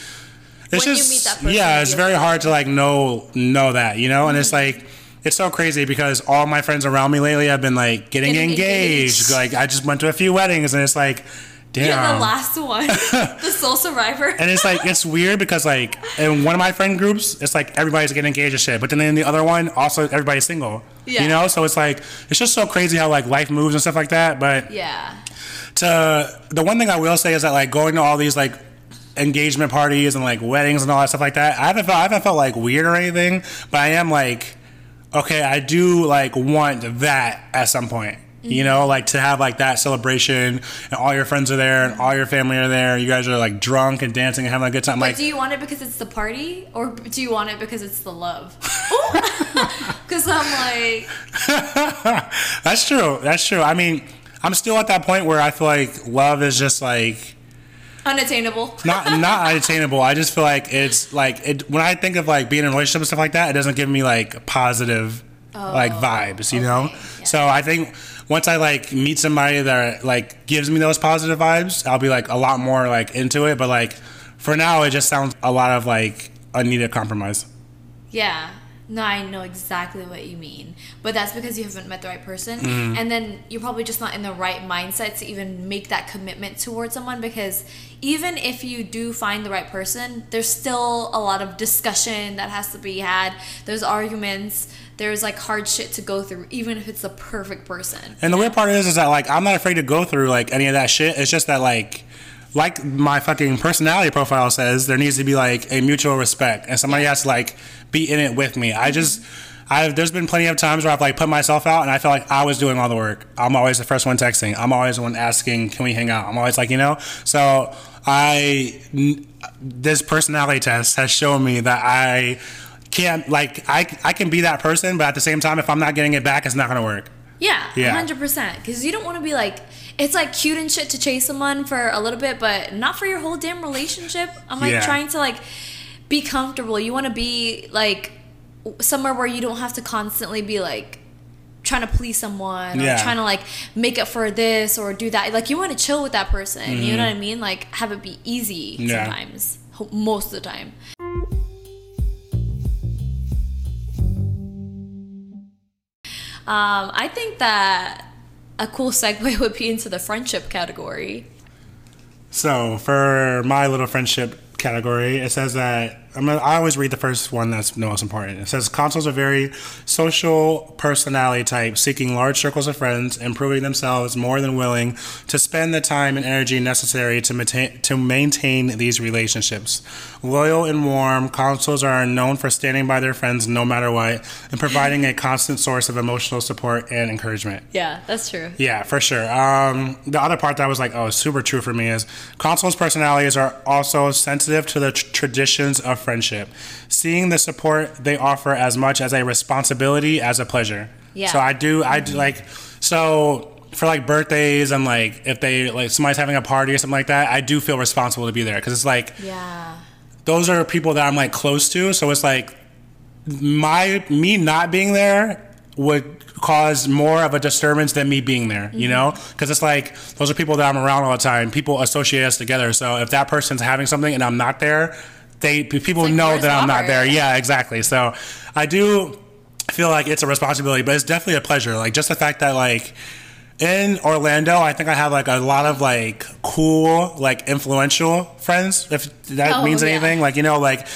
it's when just yeah, it's very hard to like know know that you know, mm-hmm. and it's mm-hmm. like it's so crazy because all my friends around me lately have been like getting, getting engaged. engaged. Like I just went to a few weddings, and it's like damn. You're the last one, [LAUGHS] the sole survivor. and it's like it's weird because like in one of my friend groups, it's like everybody's getting engaged and shit. But then in the other one, also everybody's single. Yeah. You know, so it's like it's just so crazy how like life moves and stuff like that. But yeah. to the one thing I will say is that like going to all these like engagement parties and like weddings and all that stuff like that, I haven't felt I haven't felt like weird or anything, but I am like, okay, I do like want that at some point. You mm-hmm. know, like to have like that celebration and all your friends are there and all your family are there. You guys are like drunk and dancing and having a good time. But like do you want it because it's the party, or do you want it because it's the love? [LAUGHS] [LAUGHS] Because I'm like, [LAUGHS] That's true. That's true. I mean, I'm still at that point where I feel like love is just like unattainable. not not unattainable. I just feel like it's like it when I think of like being in a relationship and stuff like that, it doesn't give me like positive like oh, vibes, you know? Oh, yeah. So I think once I like meet somebody that like gives me those positive vibes, I'll be like a lot more like into it. But like for now, it just sounds a lot of like unneeded compromise. Yeah. No, I know exactly what you mean. But that's because you haven't met the right person. Mm-hmm. And then you're probably just not in the right mindset to even make that commitment towards someone because even if you do find the right person, there's still a lot of discussion that has to be had. There's arguments. There's like hard shit to go through, even if it's the perfect person. And the weird part is, is that like I'm not afraid to go through like any of that shit. It's just that like, like my fucking personality profile says, there needs to be like a mutual respect, and somebody has to like be in it with me. I just, I've there's been plenty of times where I've like put myself out, and I felt like I was doing all the work. I'm always the first one texting. I'm always the one asking, can we hang out? I'm always like, you know. So I, this personality test has shown me that I can't like I I can be that person, but at the same time, if I'm not getting it back, it's not gonna work. Yeah, Yeah. hundred percent. Because you don't want to be like, it's like cute and shit to chase someone for a little bit, but not for your whole damn relationship. I'm like Yeah. trying to like be comfortable. You want to be like somewhere where you don't have to constantly be like trying to please someone or Yeah. trying to like make up for this or do that. Like you want to chill with that person. You know what I mean? Like have it be easy Mm-hmm. Yeah. sometimes. Most of the time. Um, I think that a cool segue [LAUGHS] would be into the friendship category. So for my little friendship category, it says that I'm I always read the first one that's the most important. It says consuls are very social personality type, seeking large circles of friends, and proving themselves more than willing to spend the time and energy necessary to maintain to maintain these relationships. Loyal and warm, consuls are known for standing by their friends no matter what, and providing a constant source of emotional support and encouragement. Yeah, that's true. Yeah, for sure. Um, the other part that was like, oh, super true for me is consuls' personalities are also sensitive to the tr- traditions of friendship, seeing the support they offer as much as a responsibility as a pleasure. Yeah. So I do, I do mm-hmm. like, so for like birthdays and like if they like somebody's having a party or something like that, I do feel responsible to be there because it's like Yeah. those are people that I'm like close to. So it's like my me not being there would cause more of a disturbance than me being there, you mm-hmm. know? Because it's like those are people that I'm around all the time. People associate us together. So if that person's having something and I'm not there, they people like, know that I'm not there. Yeah, exactly. So I do feel like it's a responsibility, but it's definitely a pleasure. Like just the fact that like in Orlando, I think I have like a lot of like cool, like influential friends. If that Oh, means yeah. anything, like you know, like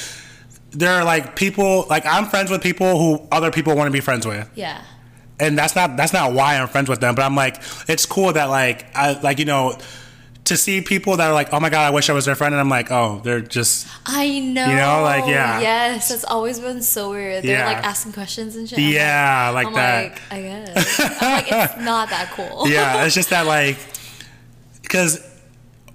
there are like people, like I'm friends with people who other people want to be friends with, Yeah. and that's not that's not why I'm friends with them. But I'm like, it's cool that like I like you know. To see people that are like, oh my god, I wish I was their friend, and I'm like, oh, they're just I know. You know, like, yeah. Yes, that's always been so weird. They're Yeah. like asking questions and shit. I'm yeah, like, I'm that. like, I guess. I'm like, it's [LAUGHS] not that cool. yeah, it's just that like because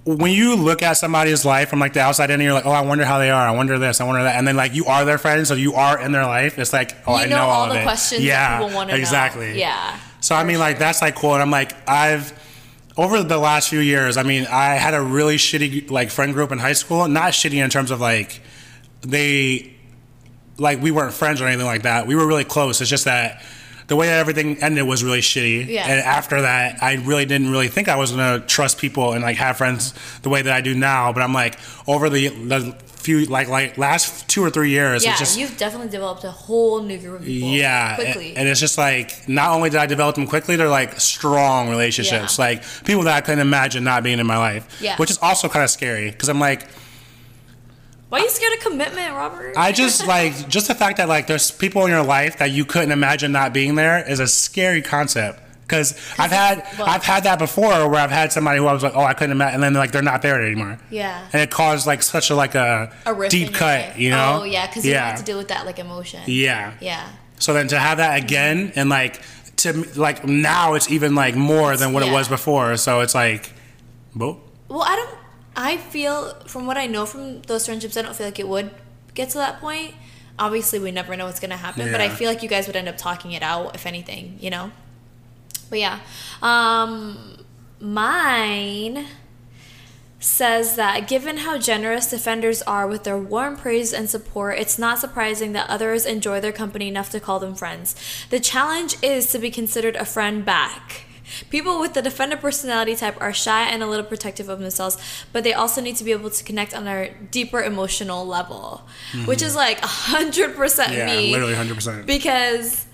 when you look at somebody's life from like the outside in, and you're like, oh, I wonder how they are. I wonder this. I wonder that. And then like you are their friend, so you are in their life. It's like, oh, you I know, know, all of the questions yeah, that people want to exactly. know. Yeah. So I mean, like that's like cool. And I'm like, I've over the last few years. I mean, I had a really shitty like friend group in high school. Not shitty in terms of like they like we weren't friends or anything like that. We were really close. It's just that the way that everything ended was really shitty. Yeah. And after that, I really didn't really think I was gonna trust people and like have friends the way that I do now. But I'm like over the the few like like last two or three years. Yeah, just you've definitely developed a whole new group of people. yeah, quickly. and, and it's just like not only did I develop them quickly, they're like strong relationships, Yeah. like people that I couldn't imagine not being in my life. Yeah. which is also kind of scary because I'm like. Why are you scared of commitment, Robert? I just like just the fact that like there's people in your life that you couldn't imagine not being there is a scary concept. Because I've had well- I've had that before where I've had somebody who I was like, oh, I couldn't imagine, and then like they're not there anymore. yeah. And it caused like such a like a, A deep cut, you know? Oh yeah, because you yeah, have to deal with that like emotion. yeah. Yeah. So then to have that again mm-hmm. and like to like now it's even like more than what it was before. So it's like, well, Well, I don't. I feel from what I know from those friendships, I don't feel like it would get to that point. Obviously, we never know what's gonna happen, but I feel like you guys would end up talking it out, if anything, you know. But yeah, um, mine says that given how generous defenders are with their warm praise and support, it's not surprising that others enjoy their company enough to call them friends. The challenge is to be considered a friend back. People with the defender personality type are shy and a little protective of themselves, but they also need to be able to connect on a deeper emotional level, which is like 100% yeah, me literally hundred percent. because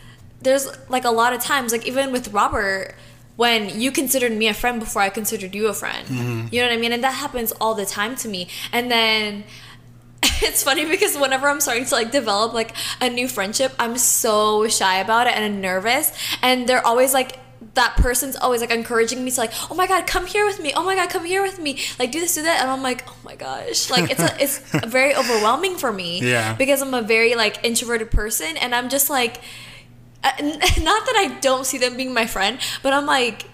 there's like a lot of times like even with robert when you considered me a friend before i considered you a friend. Mm-hmm. You know what i mean? And that happens all the time to me. And then [LAUGHS] it's funny because whenever i'm starting to like develop like a new friendship i'm so shy about it and nervous. And they're always like that person's always like encouraging me to like oh my god come here with me. Oh my god come here with me. Like do this do that. And i'm like oh my gosh. Like it's a, it's [LAUGHS] very overwhelming for me Yeah. because i'm a very like introverted person. And i'm just like Uh, [LAUGHS] not that I don't see them being my friend, but I'm like,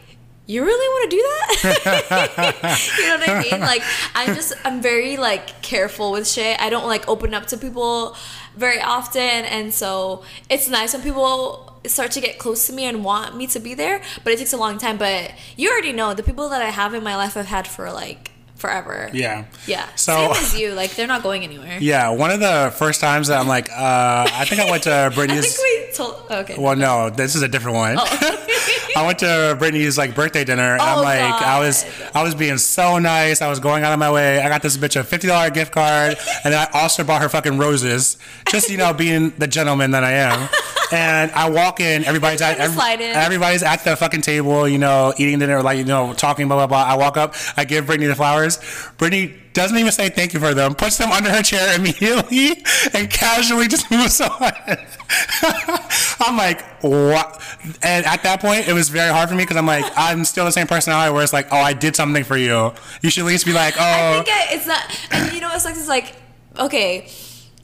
you really want to do that? [LAUGHS] you know what I mean? Like, I'm just, I'm very like careful with shit. I don't like open up to people very often, and so it's nice when people start to get close to me and want me to be there, but it takes a long time. But you already know the people that I have in my life I've had for like forever. Yeah. Yeah. So- Same as you. Like, they're not going anywhere. Yeah, one of the first times that I'm like, uh, I think I went to Brittany's. [LAUGHS] I think we told. Okay. Well, no, this is a different one. [LAUGHS] I went to Brittany's like birthday dinner, and I'm Oh, like, I was, I was being so nice. I was going out of my way. I got this bitch a fifty dollar gift card, and then I also bought her fucking roses, just you know, being the gentleman that I am. And I walk in, everybody's at, Trying to slide in. everybody's at the fucking table, you know, eating dinner, like you know, talking, blah blah blah. I walk up, I give Brittany the flowers. Brittany doesn't even say thank you for them, puts them under her chair [LAUGHS] immediately, and casually just moves on. [LAUGHS] I'm like, what? And at that point, it was very hard for me because I'm like, I'm still the same personality where it's like, oh, I did something for you. You should at least be like, I oh, think I, it's not. And you know what's like? It's like, okay,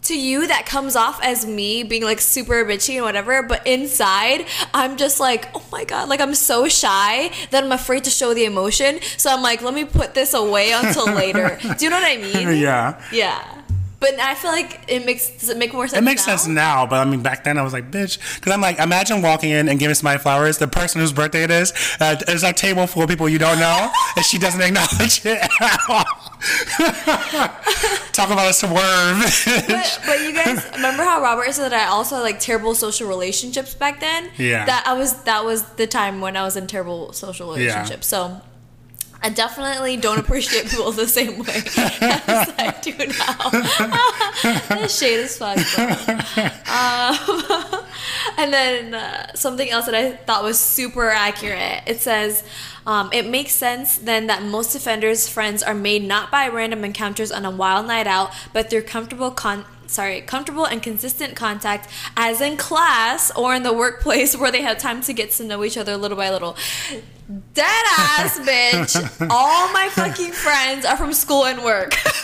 to you that comes off as me being like super bitchy and whatever, but inside I'm just like, oh my god, like I'm so shy that I'm afraid to show the emotion. So I'm like, let me put this away until [LAUGHS] later. Do you know what I mean? [LAUGHS] yeah. Yeah. But I feel like it makes. Does it make more sense? It makes now? sense now, but I mean, back then I was like, bitch. Because I'm like, imagine walking in and giving somebody flowers. The person whose birthday it is, uh, is a table full of people you don't know, and she doesn't [LAUGHS] acknowledge it at all. [LAUGHS] Talk about a swerve. But, but you guys [LAUGHS] remember how Robert said that I also had like terrible social relationships back then? Yeah. That I was that was the time when I was in terrible social relationships. So I definitely don't appreciate people the same way [LAUGHS] as I do now. that shade is fuck. Um, and then uh, something else that I thought was super accurate. It says, um, it makes sense then that most defenders' friends are made not by random encounters on a wild night out, but through comfortable con. Sorry, comfortable and consistent contact, as in class or in the workplace, [LAUGHS] where they have time to get to know each other little by little. Dead ass, bitch. [LAUGHS] All my fucking friends are from school and work. [LAUGHS]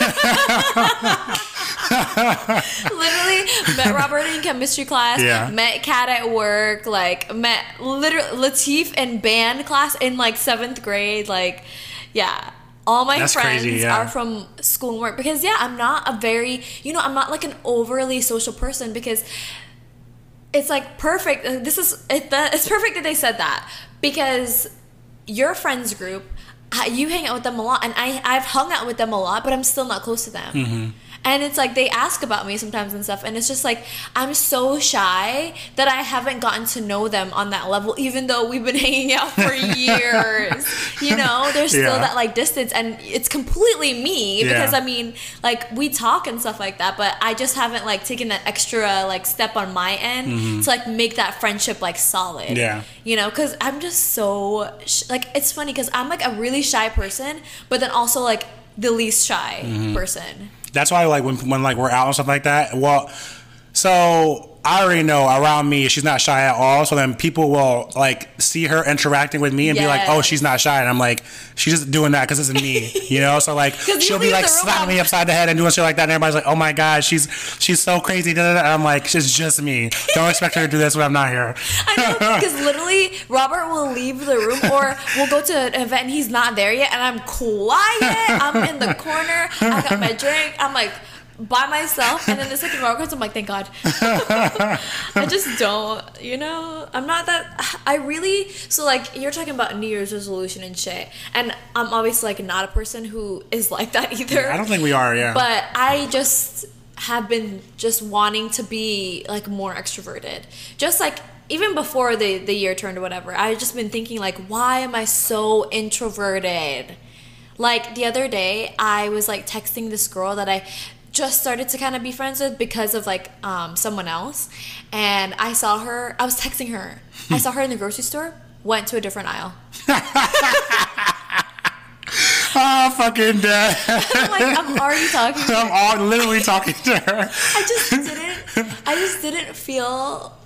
literally met Robert in chemistry class. Yeah. Met Kat at work. Like met literally Latif in band class in like seventh grade. Like, yeah. All my That's friends crazy, yeah. are from school and work because yeah, I'm not a very you know I'm not like an overly social person because it's like perfect. This is it's perfect that they said that because your friends group, you hang out with them a lot, and I I've hung out with them a lot, but I'm still not close to them. Mm-hmm. And it's like they ask about me sometimes and stuff, and it's just like I'm so shy that I haven't gotten to know them on that level, even though we've been [LAUGHS] hanging out for years. you know, there's still Yeah. that like distance, and it's completely me because Yeah. I mean, like we talk and stuff like that, but I just haven't like taken that extra like step on my end to like make that friendship like solid. Mm-hmm. Yeah. You know, because I'm just so sh- like it's funny because I'm like a really shy person, but then also like the least shy Mm-hmm. person. That's why like when when like we're out and stuff like that. Well, so I already know around me she's not shy at all. So then people will like see her interacting with me and be like, "Oh, she's not shy," and I'm like, "She's just doing that because it's me," [LAUGHS] you know. So like she'll be like slapping me upside the head and doing shit like that, and everybody's like, "Oh my god, she's she's so crazy." And I'm like, "It's just me. Don't expect her to do this when I'm not here." I know [LAUGHS] because literally Robert will leave the room or we'll go to an event and he's not there yet, and I'm quiet. I'm in the corner. I got my drink. I'm like by myself, and then the second Robert comes, I'm like, thank God. [LAUGHS] [LAUGHS] I just don't, you know. I'm not that. I really so like you're talking about New Year's resolution and shit, and I'm obviously like not a person who is like that either. I don't think we are. Yeah. But I just have been just wanting to be like more extroverted. Just like even before the the year turned or whatever, I've just been thinking like, why am I so introverted? Like the other day, I was like texting this girl that I just started to kind of be friends with because of like um, someone else, and I saw her. I was texting her. I saw her in the grocery store. Went to a different aisle. [LAUGHS] oh fucking dead. I'm like, I'm already talking. to [LAUGHS] I'm all literally talking to her. I just didn't. I just didn't feel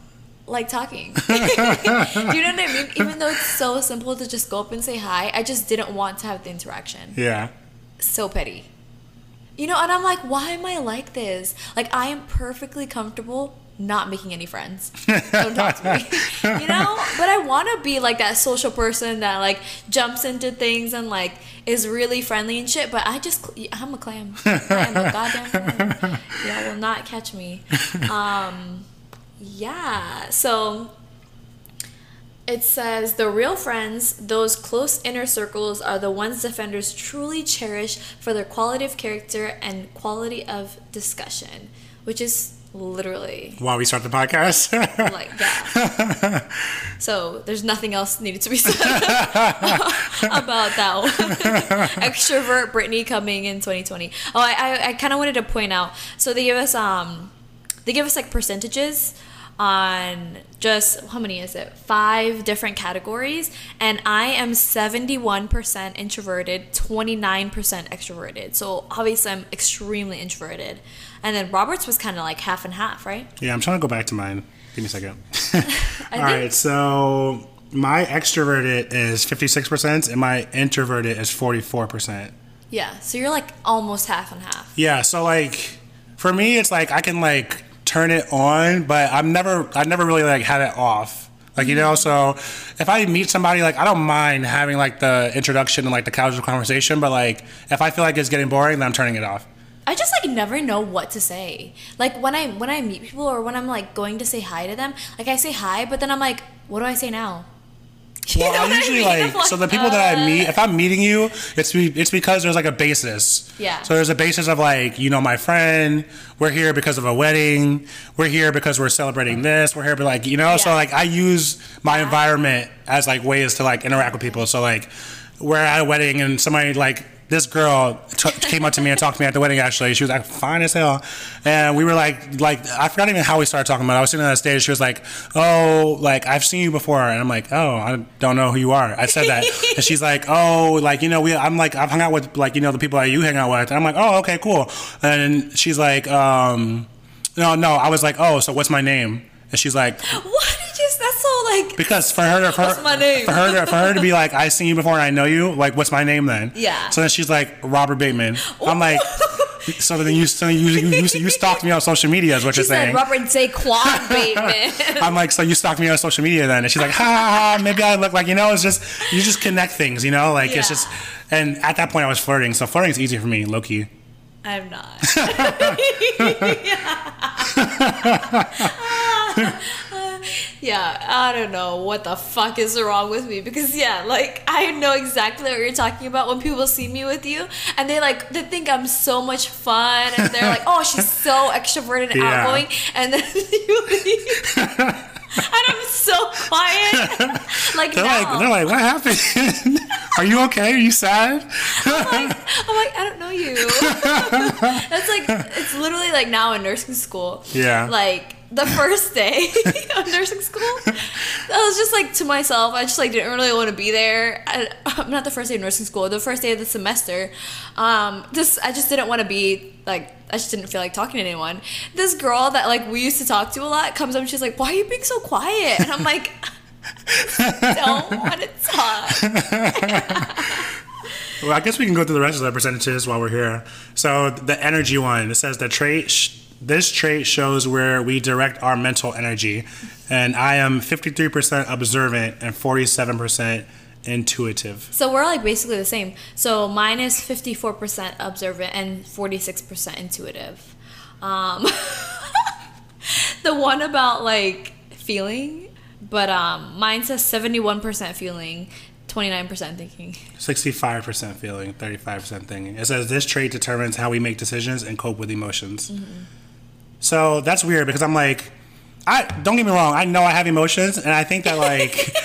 like talking. Do [LAUGHS] you know what I mean? Even though it's so simple to just go up and say hi, I just didn't want to have the interaction. Yeah. So petty. You know, and I'm like, why am I like this? Like, I am perfectly comfortable not making any friends. Don't talk to me. [LAUGHS] you know? But I want to be like that social person that like jumps into things and like is really friendly and shit. But I just, I'm a clam. [LAUGHS] I am a goddamn clam. Y'all will not catch me. Um, yeah. So it says the real friends, those close inner circles, are the ones defenders truly cherish for their quality of character and quality of discussion, which is literally While we start the podcast. [LAUGHS] like yeah. [LAUGHS] So there's nothing else needed to be said [LAUGHS] about that one. Extrovert Brittany coming in 2020. Oh, I I, I kind of wanted to point out. So they give us um, they give us like percentages on just how many is it? Five different categories, and I am 71% introverted, 29% extroverted. So obviously I'm extremely introverted. And then Roberts was kind of like half and half, right? Yeah, I'm trying to go back to mine. Give me a second. [LAUGHS] All right, so my extroverted is 56% and my introverted is 44%. Yeah, so you're like almost half and half. Yeah, so like for me it's like I can like turn it on, but I'm never I never really like had it off. Like you know, so if I meet somebody, like I don't mind having like the introduction and like the casual conversation, but like if I feel like it's getting boring, then I'm turning it off. I just like never know what to say. Like when I when I meet people or when I'm like going to say hi to them, like I say hi, but then I'm like, what do I say now? [LAUGHS] You Well, know I usually mean? like, I'm so the people that I uh, meet, if I'm meeting you, it's be, it's because there's like a basis. Yeah. So there's a basis of like, you know, my friend, we're here because of a wedding, we're here because we're celebrating this, we're here, but like, you know, so like I use my environment as like ways to like interact with people. So like, we're at a wedding and somebody like this girl t- came up to me and talked to me at the wedding. Actually, she was like fine as hell, and we were like, like I forgot even how we started talking about. it. I was sitting on the stage. She was like, "Oh, like I've seen you before," and I'm like, "Oh, I don't know who you are." I said that, [LAUGHS] and she's like, "Oh, like you know, we." I'm like, I've hung out with like you know the people that you hang out with, and I'm like, "Oh, okay, cool," and she's like, um, "No, no," I was like, "Oh, so what's my name?" And she's like, What you? That's so like. because for her, to, for, What's my name? for her, to, for her to be [LAUGHS] like, I seen you before and I know you. Like, what's my name then? Yeah. So then she's like, Robert Bateman. I'm like, so then you, so you, you, you, you stalked me on social media is what She you're said saying. Robert Saquon [LAUGHS] Bateman. I'm like, so you stalked me on social media then? And she's like, ha ha ha. Maybe I look like you know. It's just you just connect things, you know. Like it's just. And at that point, I was flirting, so flirting is easy for me, low key. I'm not. [LAUGHS] [LAUGHS] Yeah, I don't know what the fuck is wrong with me because yeah, like I know exactly what you're talking about when people see me with you and they like they think I'm so much fun and they're like, "Oh, she's so [LAUGHS] extroverted and Yeah. outgoing." And then [LAUGHS] you leave. and I'm so quiet. like They're now. like, they're like, what happened? Are you okay? Are you sad? I'm like, I don't know you. That's like, it's literally like now in nursing school. Yeah. Like the first day [LAUGHS] of nursing school, I was just like to myself. I just like didn't really want to be there. I, I'm not the first day of nursing school. The first day of the semester, um, just I just didn't want to be like. I just didn't feel like talking to anyone. This girl that like we used to talk to a lot comes up and she's like, "Why are you being so quiet?" And I'm like, "Don't [LAUGHS] want to talk." Well, I guess we can go through the rest of the percentages while we're here. So the energy one, it says the trait. This trait shows where we direct our mental energy, and I am 53% observant and 47% intuitive. So we're like basically the same. So mine is 54% observant and 46% intuitive. Um, [LAUGHS] the one about like feeling, but um, mine says 71% feeling, 29% thinking. 65% feeling, 35% thinking. It says this trait determines how we make decisions and cope with emotions. So that's weird because I'm like, I don't get me wrong. I know I have emotions, and I think that like. [LAUGHS]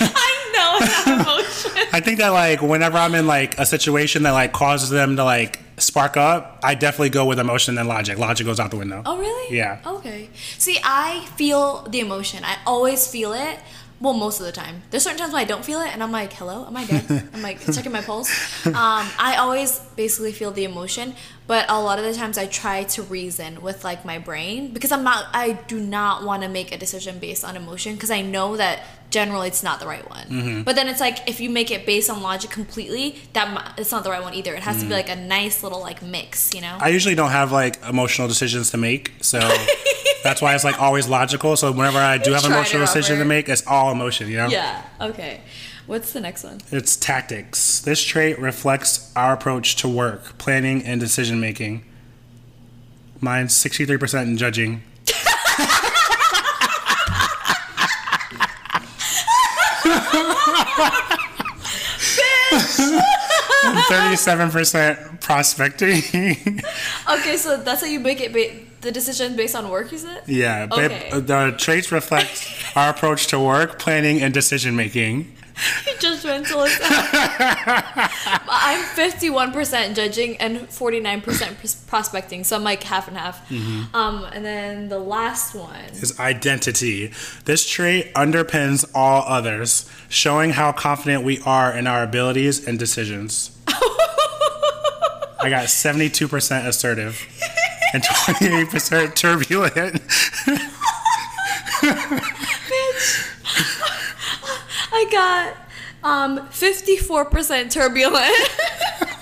I know I have emotion. I think that like whenever I'm in like a situation that like causes them to like spark up, I definitely go with emotion and logic. Logic goes out the window. Oh, really? Yeah. Okay. See, I feel the emotion. I always feel it. Well, most of the time. There's certain times when I don't feel it, and I'm like, "Hello, am I dead?" I'm like checking my pulse. [LAUGHS] Um, I always basically feel the emotion, but a lot of the times I try to reason with like my brain because I'm not. I do not want to make a decision based on emotion because I know that generally it's not the right one. Mm-hmm. But then it's like if you make it based on logic completely, that it's not the right one either. It has to Mm. be like a nice little like mix, you know. I usually don't have like emotional decisions to make, so [LAUGHS] that's why it's like always logical. So whenever I do have an emotional decision to make, it's all emotion. You know. yeah. Okay. What's the next one? It's tactics. This trait reflects our approach to work, planning, and decision making. Mine's 63% in judging. [LAUGHS] Thirty-seven percent prospecting. [LAUGHS] Okay, so that's how you make it ba- the decision based on work, is it? yeah, Okay. the traits reflect our approach to work, planning, and decision making. Judgmental as hell. I'm 51% judging and 49% pros- prospecting, so I'm like half and half. Mm-hmm. Um, and then the last one. is identity. This trait underpins all others, showing how confident we are in our abilities and decisions. I got 72% assertive and 28% turbulent. [LAUGHS] I got um 54% turbulent. [LAUGHS]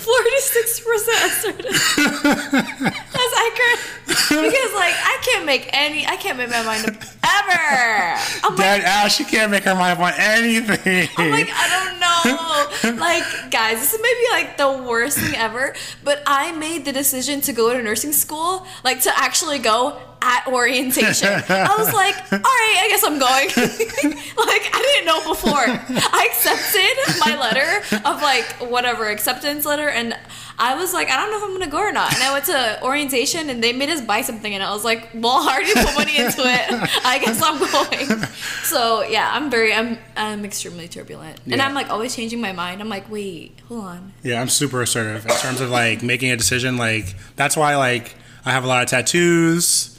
46% assertive. [LAUGHS] That's accurate. Because like I can't make any I can't make my mind up ever. I'm like Ash, she can't make her mind up on anything. I'm like, I don't know. like, guys, this is maybe like the worst thing ever. But I made the decision to go to nursing school, like to actually go at orientation. I was like, all right, I guess I'm going. [LAUGHS] like, I didn't know before. I accepted my letter of like whatever acceptance letter, and I was like, I don't know if I'm gonna go or not. And I went to orientation, and they made us buy something, and I was like, well, [LAUGHS] I already put money into it. I guess I'm [LAUGHS] going. So yeah, I'm very, I'm, I'm extremely turbulent, and I'm like always changing my mind. I'm like, wait, hold on. Yeah, I'm super assertive in terms of like making a decision. Like that's why like I have a lot of tattoos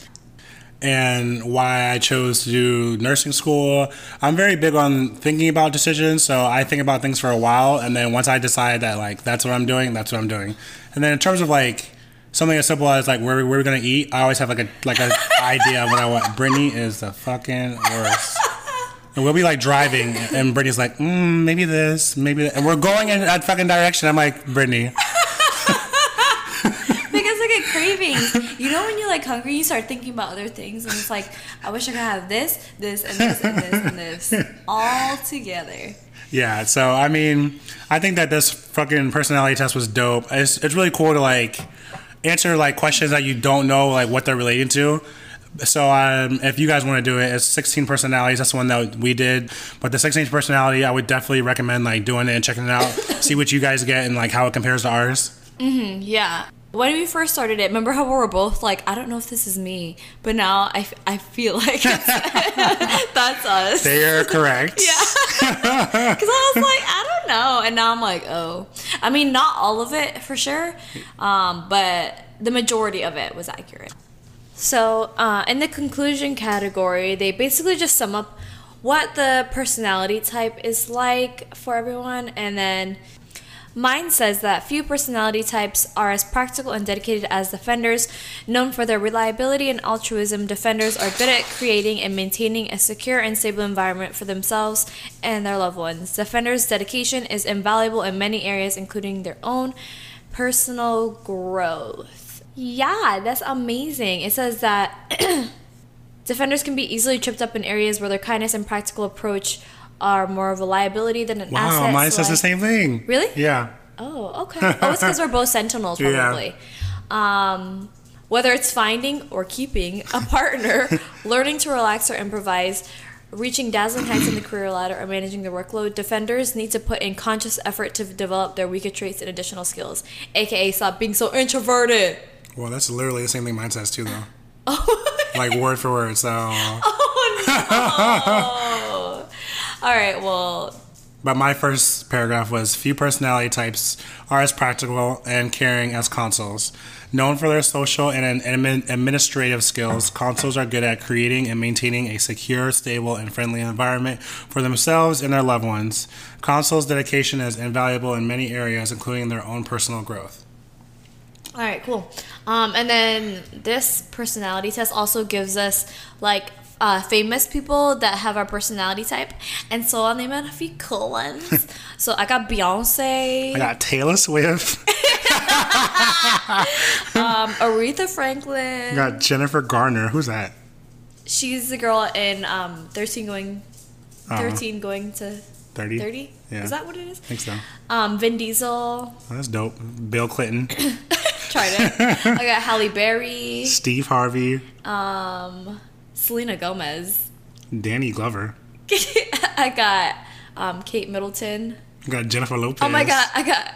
and why I chose to do nursing school. I'm very big on thinking about decisions, so I think about things for a while and then once I decide that like that's what I'm doing, that's what I'm doing. And then in terms of like something as simple as like where, where we're gonna eat, I always have like a like an [LAUGHS] idea of what I want. Brittany is the fucking worst. And we'll be like driving, and Brittany's like, mm, maybe this, maybe that. And we're going in that fucking direction. I'm like, Brittany, [LAUGHS] [LAUGHS] Because I get cravings. You know when you're like hungry, you start thinking about other things, and it's like, I wish I could have this, this, and this, and this, and this all together. yeah. So, I mean, I think that this fucking personality test was dope. It's, it's really cool to like answer like questions that you don't know like what they're relating to. So um, if you guys want to do it, it's 16 personalities. That's the one that we did. But the 16th personality, I would definitely recommend like doing it and checking it out. [LAUGHS] see what you guys get and like how it compares to ours. Mm-hmm, Yeah. When we first started it, remember how we were both like, I don't know if this is me, but now I, f- I feel like [LAUGHS] that's us. They are correct. [LAUGHS] Yeah. [LAUGHS] Because I was like, I don't know. And now I'm like, oh. I mean, not all of it for sure, um, but the majority of it was accurate. So, uh, in the conclusion category, they basically just sum up what the personality type is like for everyone, and then Mine says that few personality types are as practical and dedicated as defenders. Known for their reliability and altruism, defenders are good at creating and maintaining a secure and stable environment for themselves and their loved ones. Defenders' dedication is invaluable in many areas, including their own personal growth. Yeah, that's amazing. It says that [CLEARS THROAT] defenders can be easily tripped up in areas where their kindness and practical approach are more of a liability than an Wow, asset. mine so says the same thing. Really? Yeah. Oh, okay. Oh, it's because we're both [LAUGHS] sentinels, Yeah. probably. Um, whether it's finding or keeping a partner, [LAUGHS] learning to relax or improvise, reaching dazzling heights in the career ladder, or managing their workload, defenders need to put in conscious effort to develop their weaker traits and additional skills, aka stop being so introverted. Well, that's literally the same thing mine says too, though. [LAUGHS] Oh, Like word for word. So, oh no! All right, well, but my first paragraph was few personality types are as practical and caring as consuls. Known for their social and administrative skills, consuls are good at creating and maintaining a secure, stable, and friendly environment for themselves and their loved ones. Consuls' dedication is invaluable in many areas, including their own personal growth. All right, cool. Um, and then this personality test also gives us like uh, famous people that have our personality type, and so I'll name out a few cool ones. [LAUGHS] so I got Beyonce, I got Taylor Swift. [LAUGHS] [LAUGHS] um, Aretha Franklin. I got Jennifer Garner. Who's that? She's the girl in um, Thirteen going, Oh, Thirteen going to 30? thirty. Yeah. Is that what it is? I think so. Um, Vin Diesel. Oh, that's dope. Bill Clinton, Tried it. I got Halle Berry. Steve Harvey, Um, Selena Gomez. Danny Glover. [LAUGHS] I got um, Kate Middleton. I got Jennifer Lopez. Oh my god, I got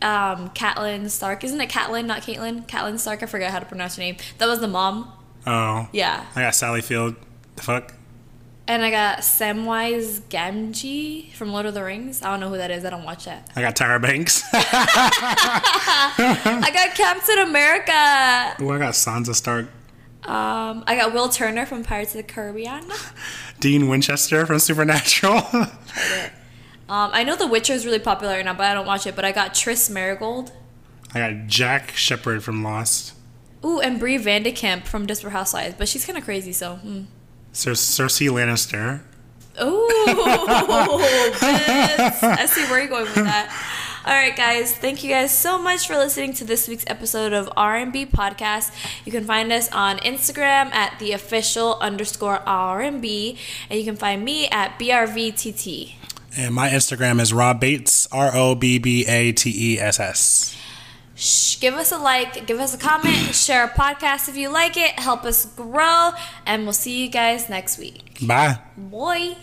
um Catelyn Stark. Isn't it Catelyn, not Caitlyn? Catelyn Stark. I forgot how to pronounce her name. That was the mom. Oh. Yeah. I got Sally Field. The fuck? And I got Samwise Gamgee from Lord of the Rings. I don't know who that is. I don't watch that. I got Tyra Banks. [LAUGHS] I got Captain America. oh, I got Sansa Stark. Um, I got Will Turner from Pirates of the Caribbean. [LAUGHS] Dean Winchester from Supernatural. [LAUGHS] Um, I know The Witcher is really popular right now, but I don't watch it. But I got Triss Merigold. I got Jack Shephard from Lost. Ooh, and Bree Van de Kamp from Desperate Housewives. But she's kind of crazy, so. Hmm. Cer- Cersei Lannister. Ooh. [LAUGHS] I see where you're going with that. All right, guys. Thank you guys so much for listening to this week's episode of R&B Podcast. You can find us on Instagram at the official underscore R&B, and you can find me at BRVTT. And my Instagram is Rob Bates. R O B B A T E S S. Shh, give us a like, give us a comment, [CLEARS THROAT] share our podcast if you like it, help us grow, and we'll see you guys next week. Bye. Boy.